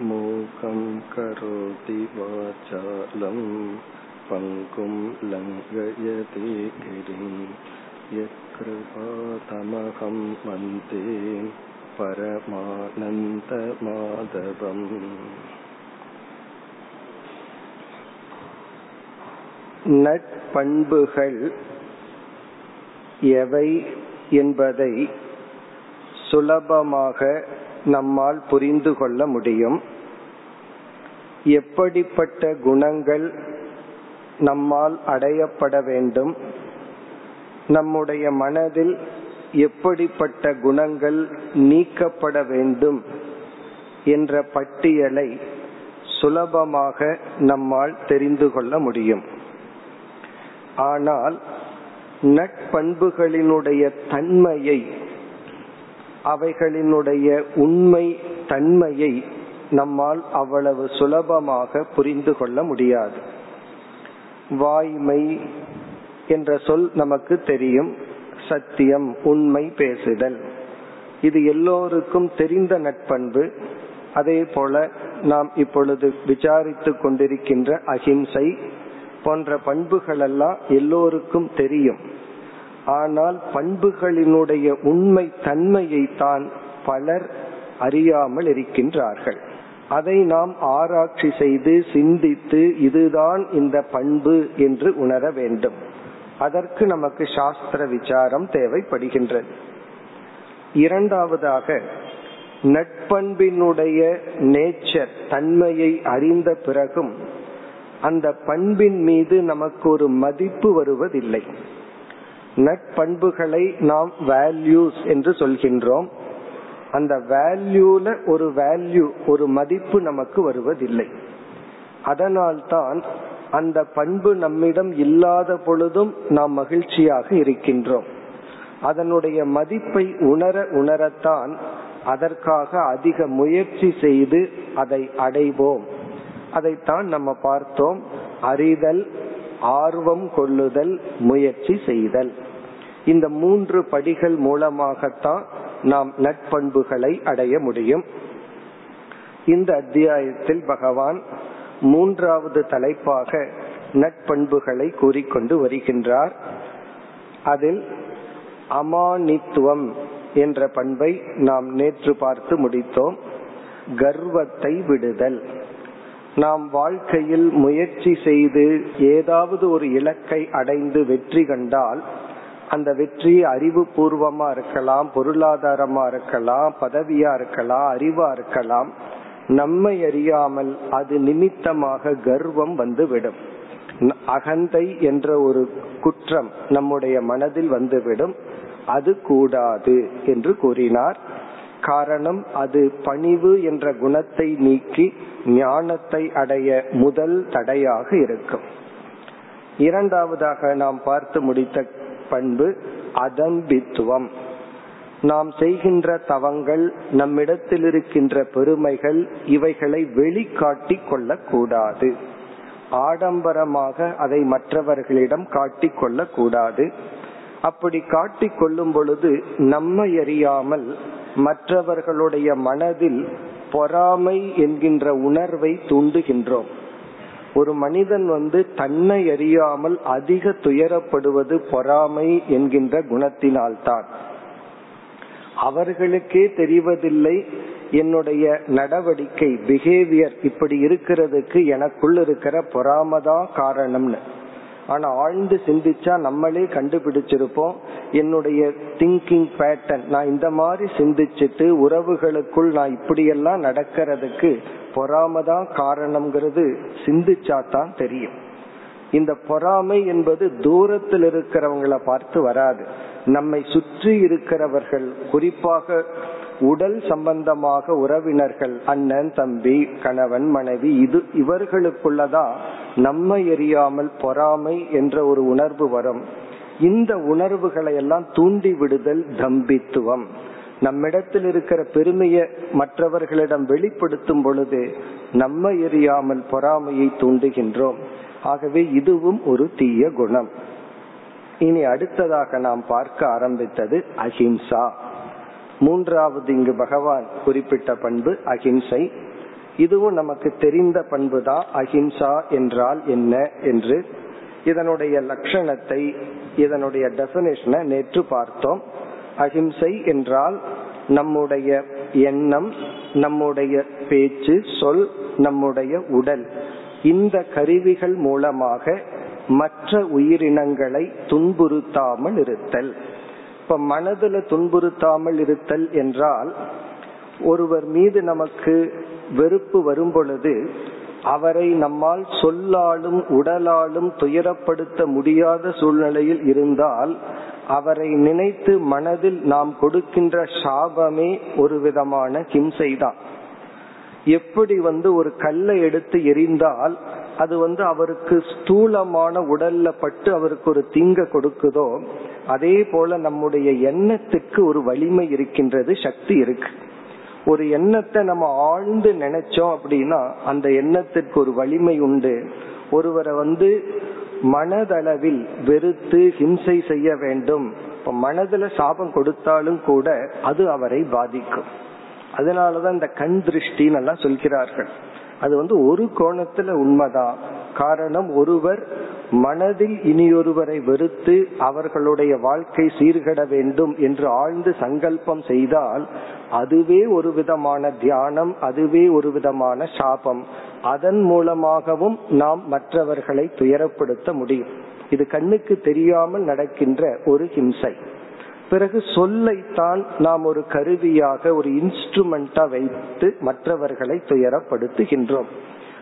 மூகம் கரோதி வாசாலம் பங்கும் லங்கயதி கிரிம் யத்கிருபாதமகம் வந்தே பரமானந்த மாதவம் நட்பண்புகள் எவை என்பதை சுலபமாக நம்மால் புரிந்து கொள்ள முடியும். எப்படிப்பட்ட குணங்கள் நம்மால் அடையப்பட வேண்டும்? நம்முடைய மனதில் எப்படிப்பட்ட குணங்கள் நீக்கப்பட வேண்டும் என்ற பட்டியலை சுலபமாக நம்மால் தெரிந்து கொள்ள முடியும். ஆனால் நட்பண்புகளினுடைய தன்மையை அவைகளினுடைய உண்மை தன்மையை நம்மால் அவ்வளவு சுலபமாக புரிந்து கொள்ள முடியாது. வாய்மை என்ற சொல் நமக்கு தெரியும். சத்தியம் உண்மை பேசுதல். இது எல்லோருக்கும் தெரிந்த நட்பண்பு. அதே போல நாம் இப்பொழுது விசாரித்து கொண்டிருக்கின்ற அஹிம்சை போன்ற பண்புகளெல்லாம் எல்லோருக்கும் தெரியும். ஆனால் பண்புகளினுடைய உண்மை தன்மையை தான் பலர் அறியாமல் இருக்கின்றார்கள். அதை நாம் ஆராய்ச்சி செய்து சிந்தித்து இதுதான் இந்த பண்பு என்று உணர வேண்டும். அதற்கு நமக்கு சாஸ்திர விசாரம் தேவைப்படுகின்றது. இரண்டாவதாக நட்பண்பினுடைய நேச்சர் தன்மையை அறிந்த பிறகும் அந்த பண்பின் மீது நமக்கு ஒரு மதிப்பு வருவதில்லை. நட்பண்புகளை நாம் வேல்யூஸ் என்று சொல்கின்றோம். அந்த வேல்யூல ஒரு வேல்யூ ஒரு மதிப்பு நமக்கு வருவதில்லை. அதனால்தான் அந்த பண்பு நம்மிடம் இல்லாத பொழுதும் நாம் மகிழ்ச்சியாக இருக்கின்றோம். அதனுடைய மதிப்பை உணர உணரத்தான் அதற்காக அதிக முயற்சி செய்து அதை அடைவோம். அதைத்தான் நம்ம பார்த்தோம். அறிதல் ஆர்வம் கொள்ளுதல் முயற்சி செய்தல். இந்த மூன்று படிகள் மூலமாகத்தான் நாம் நட்பண்புகளை அடைய முடியும். இந்த அத்தியாயத்தில் பகவான் மூன்றாவது தலைப்பாக நட்பண்புகளை கூறிக்கொண்டு வருகின்றார். அதில் அமானித்துவம் என்ற பண்பை நாம் நேற்று பார்த்து முடித்தோம். கர்வத்தை விடுதல். நாம் வாழ்க்கையில் முயற்சி செய்து ஏதாவது ஒரு இலக்கை அடைந்து வெற்றி கண்டால் அந்த வெற்றி அறிவு பூர்வமா இருக்கலாம் பொருளாதாரமா இருக்கலாம் பதவியா இருக்கலாம் அறிவா இருக்கலாம். நம்மை அறியாமல் அது நிமித்தமாக கர்வம் வந்துவிடும். அகந்தை என்ற ஒரு குற்றம் நம்முடைய மனதில் வந்துவிடும். அது கூடாது என்று கூறினார். காரணம் அது பணிவு என்ற குணத்தை நீக்கி ஞானத்தை அடைய முதல் தடையாக இருக்கும். இரண்டாவதாக நாம் பார்த்து முடித்த பண்பு அதம்பித்துவம். நாம் செய்கின்ற தவங்கள் நம்மிடத்தில் இருக்கின்ற பெருமைகள் இவைகளை வெளிக்காட்டி கொள்ளக்கூடாது. ஆடம்பரமாக அதை மற்றவர்களிடம் காட்டிக் கொள்ளக்கூடாது. அப்படி காட்டிக் கொள்ளும் பொழுது நம்மை அறியாமல் மற்றவர்களுடைய மனதில் பொறாமை என்கின்ற உணர்வை தூண்டுகின்றோம். ஒரு மனிதன் வந்து தன்னை அறியாமல் அதிக துயரப்படுவது பொறாமை என்கின்ற குணத்தினால்தான். அவர்களுக்கே தெரிவதில்லை என்னுடைய நடவடிக்கை பிஹேவியர் இப்படி இருக்கிறதுக்கு எனக்குள் இருக்கிற பொறாமதான் காரணம்னு. ஆனா ஆழ்ந்து சிந்திச்சா நம்மளே கண்டுபிடிச்சிருப்போம். என்னுடைய திங்கிங் பேட்டர்ன் நான் இந்த மாதிரி சிந்திச்சுட்டு உறவுகளுக்குள் நான் இப்படியெல்லாம் நடக்கிறதுக்கு பொறாமதான் காரணம்ங்கிறது சிந்திச்சா தான் தெரியும். இந்த பொறாமை என்பது தூரத்தில் இருக்கிறவங்களை பார்த்து வராது. நம்மை சுற்றி இருக்கிறவர்கள் குறிப்பாக உடல் சம்பந்தமாக உறவினர்கள் அண்ணன் தம்பி கணவன் மனைவி இது இவர்களுக்குள்ளதான் நம்மை எறியாமல் பொறாமை என்ற ஒரு உணர்வு வரும். இந்த உணர்வுகளை எல்லாம் தூண்டி விடுதல் தம்பித்துவம். நம்மிடத்தில் இருக்கிற பெருமையை மற்றவர்களிடம் வெளிப்படுத்தும் பொழுது நம்ம எறியாமல் பொறாமையை தூண்டுகின்றோம். ஆகவே இதுவும் ஒரு தீய குணம். இனி அடுத்ததாக நாம் பார்க்க ஆரம்பித்தது அஹிம்சா. மூன்றாவது இங்கு பகவான் குறிப்பிட்ட பண்பு அஹிம்சை. இதுவும் நமக்கு தெரிந்த பண்பு தான் அஹிம்சா என்றால் என்ன என்று. இதனுடைய லட்சணத்தை இதனுடைய டெபினேஷனை நேற்று பார்த்தோம். அஹிம்சை என்றால் நம்முடைய எண்ணம் நம்முடைய பேச்சு சொல் நம்முடைய உடல். இந்த கருவிகள் மூலமாக மற்ற உயிரினங்களை துன்புறுத்தாமல் இருத்தல். இப்ப மனதுல துன்புறுத்தாமல் இருத்தல் என்றால் ஒருவர் மீது நமக்கு வெறுப்பு வரும் பொழுது அவரை நம்மால் சொல்லாலும் உடலாலும் துயரப்படுத்த முடியாத சூழ்நிலையில் இருந்தால் அவரை நினைத்து மனதில் நாம் கொடுக்கின்ற சாபமே ஒரு விதமான ஹிம்சை தான் எப்படி வந்து ஒரு கல்லை எடுத்து எரிந்தால் அது வந்து அவருக்கு ஸ்தூலமான உடல்ல பட்டு அவருக்கு ஒரு தீங்க கொடுக்குதோ அதே போல நம்முடைய எண்ணத்துக்கு ஒரு வலிமை இருக்கின்றது சக்தி இருக்கு. ஒரு எண்ணத்தை நம்ம ஆழ்ந்து நினைச்சோம் அப்படின்னா அந்த எண்ணத்திற்கு ஒரு வலிமை உண்டு. ஒருவரை வந்து மனதளவில் வெறுத்து ஹிம்சை செய்ய வேண்டும். இப்ப மனதுல சாபம் கொடுத்தாலும் கூட அது அவரை பாதிக்கும். அதனாலதான் இந்த கண் திருஷ்டின்னு எல்லாம் சொல்கிறார்கள். அது வந்து ஒரு கோணத்துல உண்மைதான். காரணம் ஒருவர் மனதில் இனியொருவரை வெறுத்து அவர்களுடைய வாழ்க்கை சீர்கட வேண்டும் என்று ஆழ்ந்து சங்கல்பம் செய்தால் அதுவே ஒரு விதமான தியானம் அதுவே ஒரு விதமான சாபம். அதன் மூலமாகவும் நாம் மற்றவர்களை துயரப்படுத்த முடியும். இது கண்ணுக்கு தெரியாமல் நடக்கின்ற ஒரு ஹிம்சை. பிறகு சொல்லைத்தான் நாம் ஒரு கருவியாக ஒரு இன்ஸ்ட்ருமெண்டா வைத்து மற்றவர்களை துயரப்படுத்துகின்றோம்.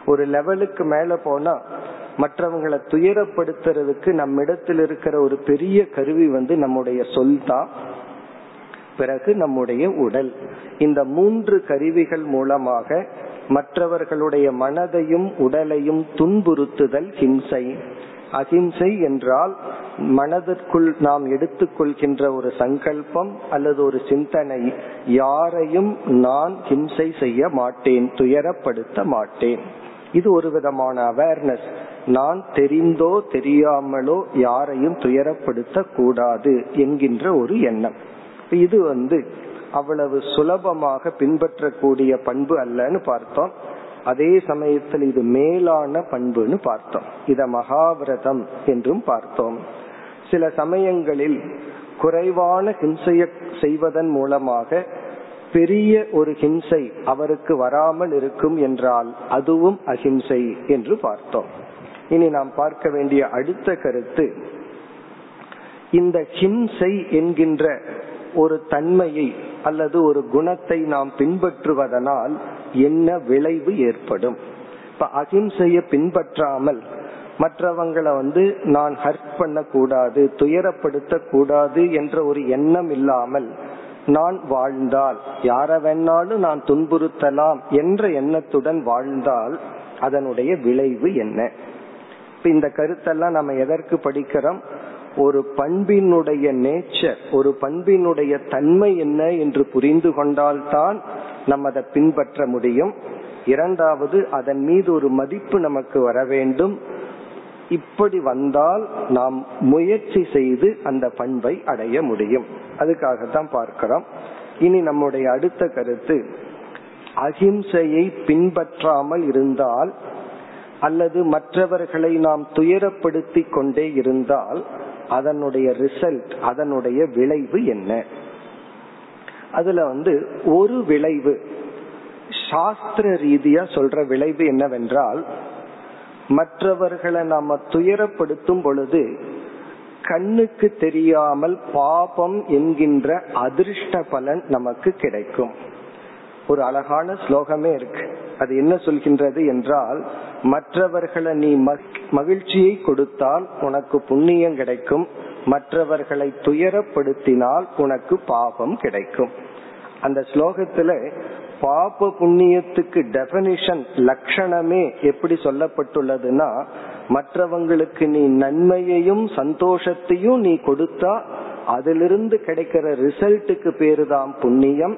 ஒரு லெவலுக்கு மேல போனா மற்றவங்களை துயரப்படுத்துறதுக்கு நம்மிடத்தில் இருக்கிற ஒரு பெரிய கருவி வந்து நம்முடைய சொல் தான். பிறகு நம்முடைய உடல். இந்த மூன்று கருவிகள் மூலமாக மற்றவர்களுடைய மனதையும் உடலையும் துன்புறுத்துதல் ஹிம்சை. அஹிம்சை என்றால் மனதிற்குள் நாம் எடுத்துக்கொள்கின்ற ஒரு சங்கல்பம் அல்லது ஒரு சிந்தனை. யாரையும் நான் ஹிம்சை செய்ய மாட்டேன் துயரப்படுத்த மாட்டேன். இது ஒரு விதமான அவேர்னஸ் நான் தெரிந்தோ தெரியாமலோ யாரையும் துயரப்படுத்த கூடாது என்கின்ற ஒரு எண்ணம். இது வந்து அவ்வளவு சுலபமாக பின்பற்றக்கூடிய பண்பு அல்லன்னு பார்த்தோம். அதே சமயத்தில் இது மேலான பண்புன்னு பார்த்தோம். இத மகாவிரதம் என்றும் பார்த்தோம். சில சமயங்களில் குறைவான ஹிம்சைய செய்வதன் மூலமாக பெரிய ஒரு ஹிம்சை அவருக்கு வராமல் இருக்கும் என்றால் அதுவும் அஹிம்சை என்று பார்த்தோம். இனி நாம் பார்க்க வேண்டிய அடுத்த கருத்து இந்த ஹிம்சை என்கின்ற ஒரு தன்மையை அல்லது ஒரு குணத்தை நாம் பின்பற்றுவதனால் என்ன விளைவு ஏற்படும்? இப்ப அகிம்சைய பின்பற்றாமல் மற்றவங்களை வந்து நான் ஹர்ட் பண்ண கூடாது துயரப்படுத்த கூடாது என்ற ஒரு எண்ணம் இல்லாமல் நான் வாழ்ந்தால் யார வேணாலும் நான் துன்புறுத்தலாம் என்ற எண்ணத்துடன் வாழ்ந்தால் அதனுடைய விளைவு என்ன? இந்த கருத்தெல்லாம் நம்ம எதற்கு படிக்கிறோம்? ஒரு பண்பினுடைய நேச்சர் ஒரு பண்பினுடைய தன்மை என்ன என்று புரிந்து கொண்டால்தான் நம்ம அதை பின்பற்ற முடியும். இரண்டாவது அதன் மீது ஒரு மதிப்பு நமக்கு வர வேண்டும். இப்படி வந்தால் நாம் முயற்சி செய்து அந்த பண்பை அடைய முடியும். அதுக்காகத்தான் பார்க்கிறோம். இனி நம்முடைய அடுத்த கருத்து அகிம்சையை பின்பற்றாமல் இருந்தால் அல்லது மற்றவர்களை நாம் துயரப்படுத்தி கொண்டே இருந்தால் அதனுடைய ரிசல்ட் அதனுடைய விளைவு என்ன? அதுல வந்து ஒரு விளைவு சாஸ்திர ரீதியா சொல்ற விளைவு என்னவென்றால் மற்றவர்களை நாம துயரப்படுத்தும் பொழுது கண்ணுக்கு தெரியாமல் பாபம் என்கின்ற அதிர்ஷ்ட பலன் நமக்கு கிடைக்கும். ஒரு அழகான ஸ்லோகமே இருக்கு. அது என்ன சொல்கின்றது என்றால் மற்றவர்களை நீ மகிழ்ச்சியை கொடுத்தால் உனக்கு புண்ணியம் கிடைக்கும். மற்றவர்களை துயரப்படுத்தினால் உனக்கு பாபம் கிடைக்கும். அந்த ஸ்லோகத்துல பாப புண்ணியத்துக்கு டெபனிஷன் லட்சணமே எப்படி சொல்லப்பட்டுள்ளதுன்னா மற்றவங்களுக்கு நீ நன்மையையும் சந்தோஷத்தையும் நீ கொடுத்தா அதிலிருந்து கிடைக்கிற ரிசல்ட்டுக்கு பேரு தான் புண்ணியம்.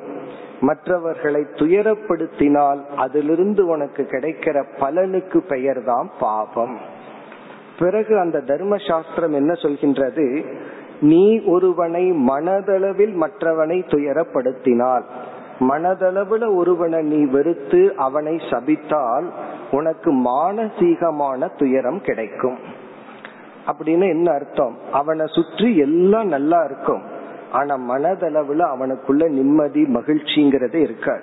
மற்றவர்களை துயரப்படுத்தினால் அதிலிருந்து உனக்கு கிடைக்கிற பலனுக்கு பெயர் தான் பாபம். பிறகு அந்த தர்ம சாஸ்திரம் என்ன சொல்கின்றது? நீ ஒருவனை மனதளவில் மற்றவனை துயரப்படுத்தினால் மனதளவுல ஒருவனை நீ வெறுத்து அவனை சபித்தால் உனக்கு மானசீகமான துயரம் கிடைக்கும். அப்படின்னு என்ன அர்த்தம்? அவனை சுற்றி எல்லாம் நல்லா இருக்கும். ஆனா மனதளவுல அவனுக்குள்ள நிம்மதி மகிழ்ச்சிங்கிறதே இருக்காது.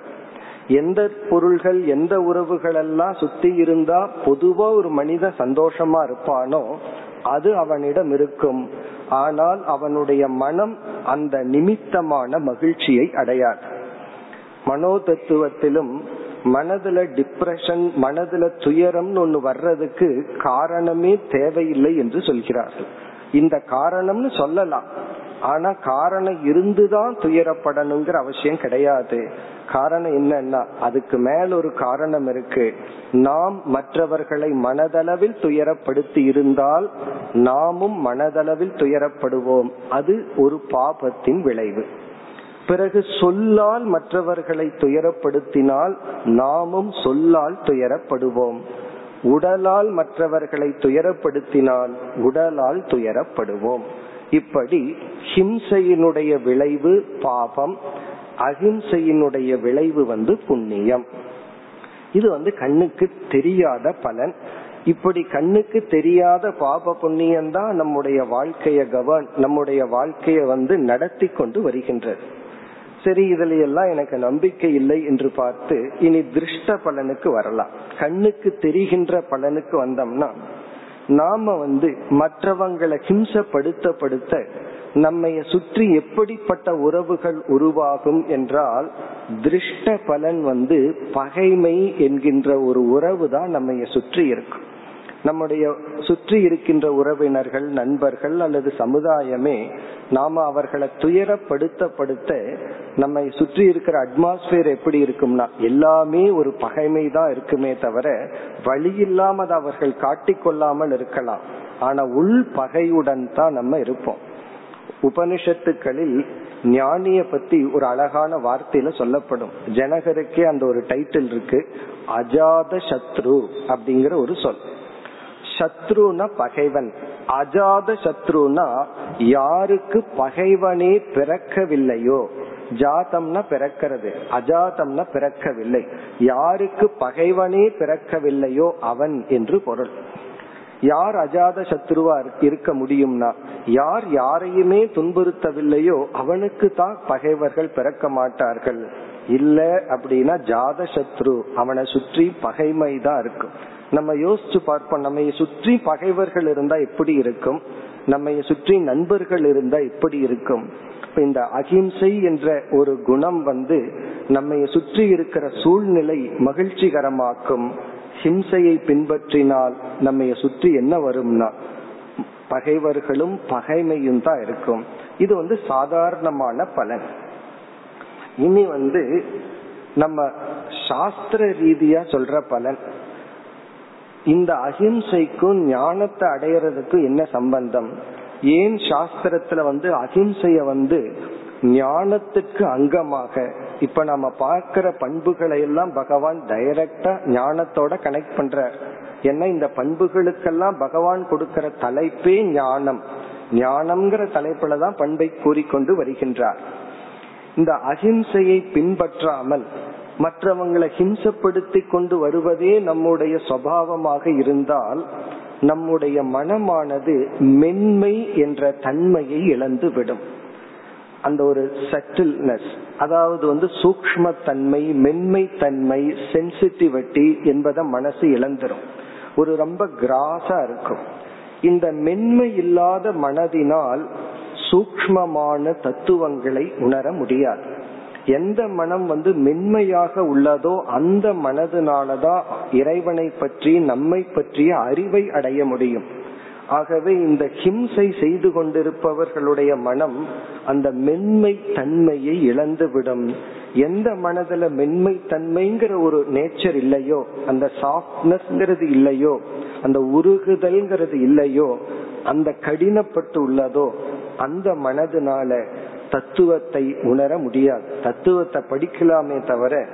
எந்த பொருள்கள் எந்த உறவுகள் எல்லாம் சுத்தி இருந்தா பொதுவா ஒரு மனிதன் சந்தோஷமா இருப்பானோ அது அவனிடம் இருக்கும். ஆனால் அவனுடைய மனம் அந்த நிமித்தமான மகிழ்ச்சியை அடையாது. மனோ தத்துவத்திலும் மனதுல டிப்ரெஷன் மனதுல துயரம்னு ஒண்ணு வர்றதுக்கு காரணமே தேவையில்லை என்று சொல்கிறார்கள். இந்த காரணம்னு சொல்லலாம். ஆனா காரணம் இருந்துதான் துயரப்படணுங்கிற அவசியம் கிடையாது. காரணம் என்னன்னா அதுக்கு மேல ஒரு காரணம் இருக்கு. நாம் மற்றவர்களை மனதளவில் துயரப்படுத்தி இருந்தால் நாமும் மனதளவில் துயரப்படுவோம். அது ஒரு பாபத்தின் விளைவு. பிறகு சொல்லால் மற்றவர்களை துயரப்படுத்தினால் நாமும் சொல்லால் துயரப்படுவோம். உடலால் மற்றவர்களை துயரப்படுத்தினால் உடலால் துயரப்படுவோம். இப்படி ஹிம்சையினுடைய விளைவு பாபம் அஹிம்சையினுடைய விளைவு வந்து புண்ணியம். இது வந்து கண்ணுக்கு தெரியாத பலன். இப்படி கண்ணுக்கு தெரியாத பாப புண்ணியம் தான் நம்முடைய வாழ்க்கைய கவன் நம்முடைய வாழ்க்கைய வந்து நடத்தி கொண்டு வருகின்றது. சரி இதுல எல்லாம் எனக்கு நம்பிக்கை இல்லை என்று பார்த்து இனி திருஷ்ட பலனுக்கு வரலாம். கண்ணுக்கு தெரிகின்ற பலனுக்கு வந்தோம்னா நாம வந்து மற்றவங்களை ஹிம்சப்படுத்த படுத்த நம்மைய சுற்றி எப்படிப்பட்ட உறவுகள் உருவாகும் என்றால் திருஷ்ட பலன் வந்து பகைமை என்கின்ற ஒரு உறவு தான் நம்மைய சுற்றி இருக்கும். நம்முடைய சுற்றி இருக்கின்ற உறவினர்கள் நண்பர்கள் அல்லது சமுதாயமே நாம அவர்களை துயரப்படுத்தப்படுத்த நம்மை சுற்றி இருக்கிற அட்மாஸ்பியர் எப்படி இருக்கும்னா எல்லாமே ஒரு பகைமை தான் இருக்குமே தவிர வழி இல்லாம அவர்கள் காட்டிக்கொள்ளாமல் இருக்கலாம். ஆனா உள் பகையுடன் தான் நம்ம இருப்போம். உபனிஷத்துக்களில் ஞானிய பத்தி ஒரு அழகான வார்த்தையில சொல்லப்படும். ஜனகருக்கே அந்த ஒரு டைட்டில் இருக்கு அஜாத சத்ரு அப்படிங்கிற ஒரு சொல். சத்ருனா பகைவன். அஜாத சத்ருனா யாருக்கு பகைவனே பிறக்கவில்லையோ? ஜாதம்னா பிறக்கிறது. அஜாதம்னா பிறக்கவில்லை. யாருக்கு பகைவனே பிறக்கவில்லையோ அவன் என்று பொருள். யார் அஜாத சத்ருவா இருக்க முடியும்னா யார் யாரையுமே துன்புறுத்தவில்லையோ அவனுக்கு தான் பகைவர்கள் பிறக்க மாட்டார்கள். இல்ல அப்படின்னா ஜாத சத்ரு அவனை சுற்றி பகைமை தான் இருக்கும். நம்ம யோசிச்சு பார்ப்போம் நம்ம சுற்றி பகைவர்கள் இருந்தா எப்படி இருக்கும்? நம்ம சுற்றி நண்பர்கள் இருந்தா எப்படி இருக்கும்? இந்த அகிம்சை என்ற ஒரு குணம் வந்து நம்ம சுற்றி இருக்கிற சூழ்நிலை மகிழ்ச்சிகரமாக்கும். ஹிம்சையை பின்பற்றினால் நம்ம சுற்றி என்ன வரும்னா பகைவர்களும் பகைமையும் தான் இருக்கும். இது வந்து சாதாரணமான பலன். இனி வந்து நம்ம சாஸ்திர ரீதியா சொல்ற பலன். இந்த அஹிம்சைக்கும் ஞானத்தை அடையறதுக்கும் என்ன சம்பந்தம்? ஏன் சாஸ்திரத்துல வந்து அஹிம்சைய வந்து ஞானத்துக்கு அங்கமாக? இப்ப நம்ம பார்க்கிற பண்புகளை எல்லாம் பகவான் டைரக்டா ஞானத்தோட கனெக்ட் பண்ற ஏன்னா இந்த பண்புகளுக்கெல்லாம் பகவான் கொடுக்கிற தலைப்பே ஞானம். ஞானம்ங்கிற தலைப்புல தான் பண்பை கூறிக்கொண்டு வருகின்றார். இந்த அஹிம்சையை பின்பற்றாமல் மற்றவங்களை ஹிம்சப்படுத்தி கொண்டு வருவதே நம்முடைய சுவாவமாக இருந்தால் நம்முடைய மனமானது மென்மை என்ற தன்மையை இழந்து விடும் அந்த ஒரு சட்டில்னஸ் அதாவது வந்து சூக்ம தன்மை மென்மை தன்மை சென்சிட்டிவிட்டி என்பதை மனசு இழந்துரும். ஒரு ரொம்ப கிராஸா இருக்கும். இந்த மென்மை இல்லாத மனதினால் சூக்மமான தத்துவங்களை உணர முடியாது. எந்த மனம் வந்து மென்மையாக உள்ளதோ அந்த மனதினாலதான் இறைவனை பற்றி நம்மை பற்றிய அறிவை அடைய முடியும். ஆகவே இந்த ஹிம்சை செய்து கொண்டிருப்பவர்களுடைய மனம் அந்த மென்மை தன்மையை இழந்துவிடும். எந்த மனதுல மென்மை தன்மைங்கிற ஒரு நேச்சர் இல்லையோ அந்த சாஃப்ட்னஸ்ங்கிறது இல்லையோ அந்த உருகுதல்ங்கிறது இல்லையோ அந்த கடினப்பட்டு உள்ளதோ அந்த மனதுனால தத்துவத்தை உணர முடியாது. தத்துவத்தை படிக்கலாமே தவிர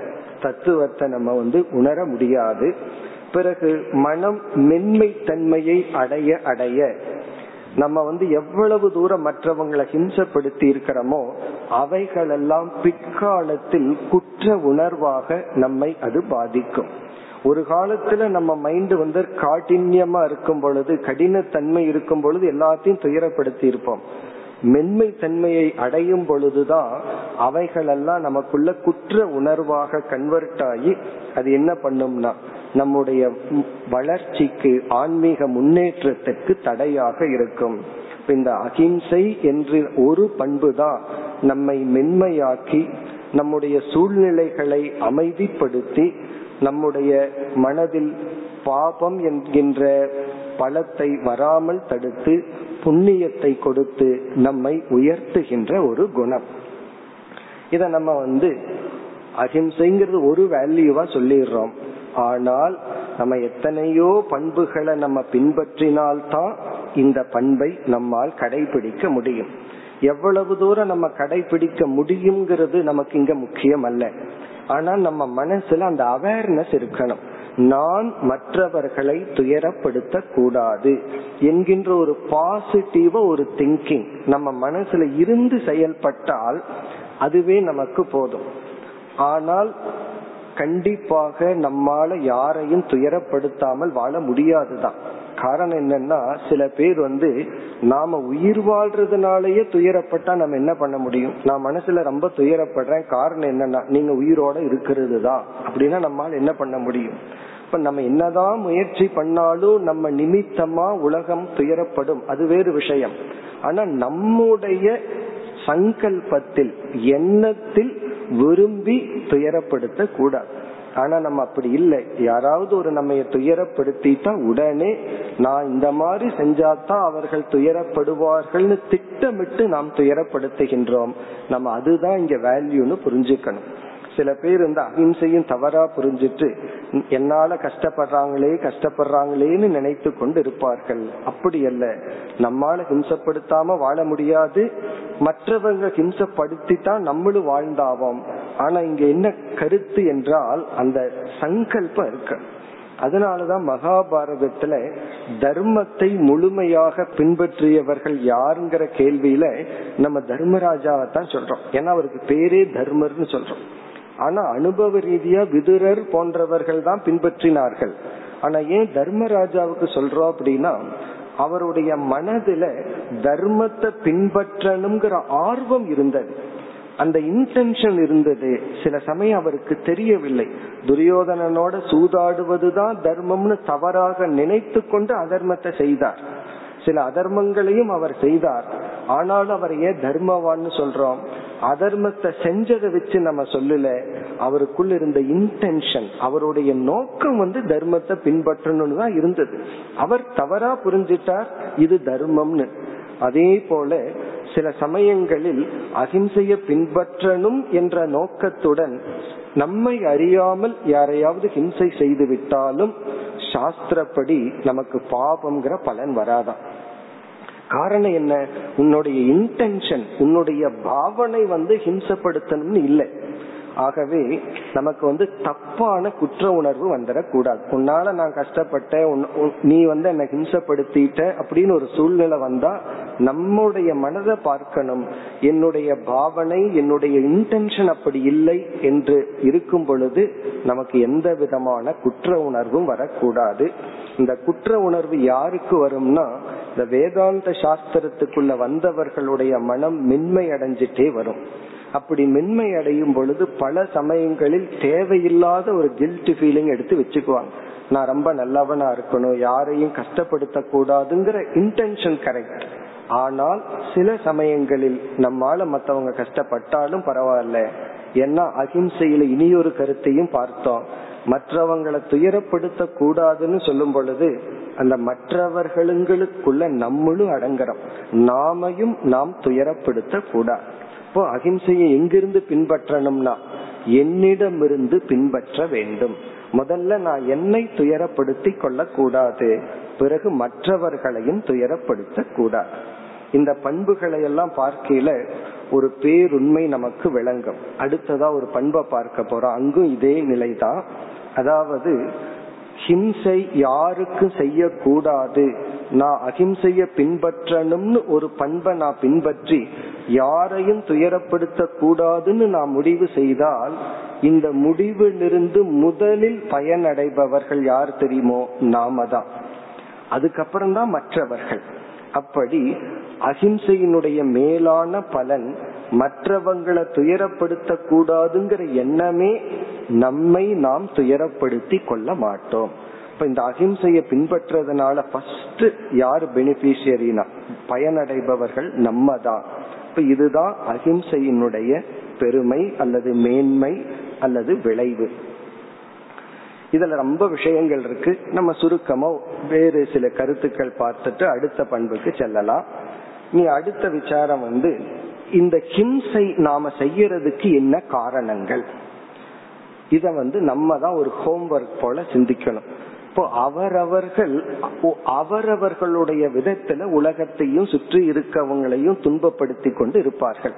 தத்துவத்தை நம்ம வந்து உணர முடியாது. பிறகு மனம் மென்மை தன்மையை அடைய அடைய நம்ம வந்து எவ்வளவு தூரம் மற்றவங்களை ஹிம்சப்படுத்தி இருக்கிறோமோ அவைகளெல்லாம் பிற்காலத்தில் குற்ற உணர்வாக நம்மை அது பாதிக்கும். ஒரு காலத்துல நம்ம மைண்ட் வந்து காட்டின்யமா இருக்கும் பொழுது கடினத்தன்மை இருக்கும் பொழுது எல்லாத்தையும் துயரப்படுத்தி இருப்போம் மென்மை தன்மையை அடையும் பொழுதுதான் அவைகளெல்லாம் நமக்குள்ள குற்ற உணர்வாக கன்வெர்ட் ஆகி அது என்ன பண்ணும்னா நம்முடைய வளர்ச்சிக்கு ஆன்மீக முன்னேற்றத்துக்கு தடையாக இருக்கும். இந்த அகிம்சை என்று ஒரு பண்பு தான் நம்மை மென்மையாக்கி நம்முடைய சூழ்நிலைகளை அமைதிப்படுத்தி நம்முடைய மனதில் பாபம் என்கின்ற பலத்தை வராமல் தடுத்து புண்ணியத்தை கொடுத்து நம்மை உயர்த்துகின்ற ஒரு குணம். இத நம்ம வந்து அஹிம்சைங்கிறது ஒரு வேல்யூவா சொல்லிடுறோம். ஆனால் நம்ம எத்தனையோ பண்புகளை நம்ம பின்பற்றினால்தான் இந்த பண்பை நம்மால் கடைபிடிக்க முடியும். எவ்வளவு தூரம் நம்ம கடைபிடிக்க முடியுங்கிறது நமக்கு இங்க முக்கியம் அல்ல ஆனால் நம்ம மனசுல அந்த அவேர்னஸ் இருக்கணும். நான் மற்றவர்களை துயரப்படுத்த கூடாது என்கின்ற ஒரு பாசிட்டிவ ஒரு திங்கிங் நம்ம மனசுல இருந்து செயல்பட்டால் அதுவே நமக்கு போதும். ஆனால் கண்டிப்பாக நம்மால யாரையும் துயரப்படுத்தாமல் வாழ முடியாதுதான். காரணம் என்னன்னா சில பேர் வந்து நாம உயிர் வாழ்றதுனாலயே துயரப்பட்டா நம்ம என்ன பண்ண முடியும்? நான் மனசுல ரொம்ப துயரப்படுறேன். காரணம் என்னன்னா நீங்க உயிரோட இருக்கிறது தான் அப்படின்னா நம்மால் என்ன பண்ண முடியும்? இப்ப நம்ம என்னதான் முயற்சி பண்ணாலும் நம்ம நிமித்தமா உலகம் துயரப்படும். அது வேறு விஷயம். ஆனா நம்முடைய சங்கல்பத்தில் எண்ணத்தில் விரும்பி துயரப்படுத்த கூடாது ஆனா நம்ம அப்படி இல்லை. யாராவது ஒரு நம்ம துயரப்படுத்திட்டா உடனே நான் இந்த மாதிரி செஞ்சாதான் அவர்கள் துயரப்படுவார்கள்னு திட்டமிட்டு நாம் துயரப்படுத்துகின்றோம். நம்ம அதுதான் இங்க வேல்யூன்னு புரிஞ்சுக்கணும். சில பேர் இந்த அகிம்சையும் தவறா புரிஞ்சிட்டு என்னால கஷ்டப்படுறாங்களே கஷ்டப்படுறாங்களேன்னு நினைத்து கொண்டு இருப்பார்கள். அப்படி அல்ல. நம்மால ஹிம்சப்படுத்தாம வாழ முடியாது. மற்றவங்க ஹிம்சப்படுத்தி தான் நம்மளும் வாழ்ந்தாவோம். ஆனா இங்க என்ன கருத்து என்றால் அந்த சங்கல்பம் இருக்கு. அதனாலதான் மகாபாரதத்துல தர்மத்தை முழுமையாக பின்பற்றியவர்கள் யாருங்கிற கேள்வியில நம்ம தர்மராஜாவை தான் சொல்றோம். ஏன்னா அவருக்கு பேரே தர்மர்னு சொல்றோம். ஆனா அனுபவ ரீதியா விதுரர் போன்றவர்கள் தான் பின்பற்றினார்கள். ஆனா ஏன் தர்மராஜாவுக்கு சொல்றோம் அப்படின்னா அவருடைய மனதுல தர்மத்தை பின்பற்றணுங்கிற ஆர்வம் இருந்தது. அந்த இன்டென்ஷன் இருந்தது. சில சமயம் அவருக்கு தெரியவில்லை. துரியோதனனோட சூதாடுவதுதான் தர்மம்னு தவறாக நினைத்து கொண்டு அதர்மத்தை செய்தார். சில அதர்மங்களையும் அவர் செய்தார். ஆனாலும் அவர் ஏன் தர்மவான்னு சொல்றோம்? அதர்மத்தை செஞ்சதை வச்சு நம்ம சொல்லல. அவருக்குள்ள இருந்த இன்டென்ஷன் அவருடைய நோக்கம் வந்து தர்மத்தை பின்பற்றணும்னு தான் இருந்தது. அவர் தவறா புரிஞ்சிட்டார் இது தர்மம்னு. அதே போல சில சமயங்களில் அகிம்சைய பின்பற்றணும் என்ற நோக்கத்துடன் நம்மை அறியாமல் யாரையாவது ஹிம்சை செய்து விட்டாலும் சாஸ்திரப்படி நமக்கு பாபம்ங்கிற பலன் வராதான் காரணம் என்ன? உன்னுடைய இன்டென்ஷன் உன்னுடைய பாவனை வந்து ஹிம்சப்படுத்தணும்னு இல்லை. ஆகவே நமக்கு வந்து தப்பான குற்ற உணர்வு வந்துடக்கூடாது. உன்னால நான் கஷ்டப்பட்டேன் நீ வந்து என்னை ஹிம்சப்படுத்திட்ட அப்படின்னு ஒரு சூழ்நிலை வந்தா நம்முடைய மனதை பார்க்கணும். என்னுடைய பாவனை என்னுடைய இன்டென்ஷன் அப்படி இல்லை என்று இருக்கும் பொழுது நமக்கு எந்த விதமான குற்ற உணர்வும் வரக்கூடாது. இந்த குற்ற உணர்வு யாருக்கு வரும்னா இந்த வேதாந்த சாஸ்திரத்துக்குள்ள வந்தவர்களுடைய மனம் மென்மை அடைஞ்சிட்டே வரும். அப்படி மென்மை அடையும் பொழுது பல சமயங்களில் தேவையில்லாத ஒரு கில்ட் ஃபீலிங் எடுத்து வச்சுக்குவாங்க. நான் ரொம்ப நல்லவனா இருக்கணும் யாரையும் கஷ்டப்படுத்த கூடாதுங்கிற இன்டென்ஷன் கரெக்ட் ஆனால் சில சமயங்களில் நம்மால மத்தவங்க கஷ்டப்பட்டாலும் பரவாயில்ல. ஏன்னா அகிம்சையில இனியொரு கருத்தையும் பார்த்தோம். மற்றவங்களை துயரப்படுத்த கூடாதுன்னு சொல்லும் பொழுது அந்த மற்றவர்களுக்குள்ள நம்மளும் அடங்குறோம். நாமையும் நாம் துயரப்படுத்த கூடாது அப்போ அகிம்சையை எங்கிருந்து பின்பற்றணும்னா என்னிடமிருந்து பின்பற்ற வேண்டும். முதல்ல நான் என்னை துயரப்படுத்தி கொள்ள கூடாது பிறகு மற்றவர்களையும் துயரப்படுத்த கூடாது. இந்த பண்புகளை எல்லாம் பார்க்கையில ஒரு பேருண்மை நமக்கு விளங்கும். அடுத்ததா ஒரு பண்பை பார்க்க போறோம். அங்கும் இதே நிலைதான். அதாவது ஹிம்சை யாருக்கு செய்யக்கூடாது? நான் அஹிம்சைய பின்பற்றணும்னு ஒரு பண்பை நான் பின்பற்றி யாரையும் துயரப்படுத்த கூடாதுன்னு நான் முடிவு செய்தால் இந்த முடிவிலிருந்து முதலில் பயனடைபவர்கள் யார் தெரியுமோ? நாம தான் அதுக்கப்புறம் தான் மற்றவர்கள். அப்படி அஹிம்சையினுடைய மேலான பலன் மற்றவங்களை துயரப்படுத்த கூடாதுங்கிற எண்ணமே நம்மை நாம் துயரப்படுத்தி கொள்ள மாட்டோம். இப்ப இந்த அகிம்சைய பின்பற்றதுனால ஃபர்ஸ்ட் யார் பெனிபிஷியரினா பயனடைபவர்கள் நம்ம தான் இப்ப இதுதான் அகிம்சையினுடைய பெருமை அல்லது மேன்மை அல்லது விளைவு. இதுல ரொம்ப விஷயங்கள் இருக்கு. நம்ம சுருக்கமா வேறு சில கருத்துக்கள் பார்த்துட்டு அடுத்த பண்புக்கு செல்லலாம். நீ அடுத்த விசாரம் வந்து இந்த ஹிம்சை நாம செய்யறதுக்கு என்ன காரணங்கள்? இத வந்து நம்ம தான் ஒரு ஹோம்ஒர்க் போல சிந்திக்கணும். இப்போ அவரவர்கள் அவரவர்களுடைய விதத்துல உலகத்தையும் சுற்றி இருக்கவங்களையும் துன்பப்படுத்தி கொண்டு இருப்பார்கள்.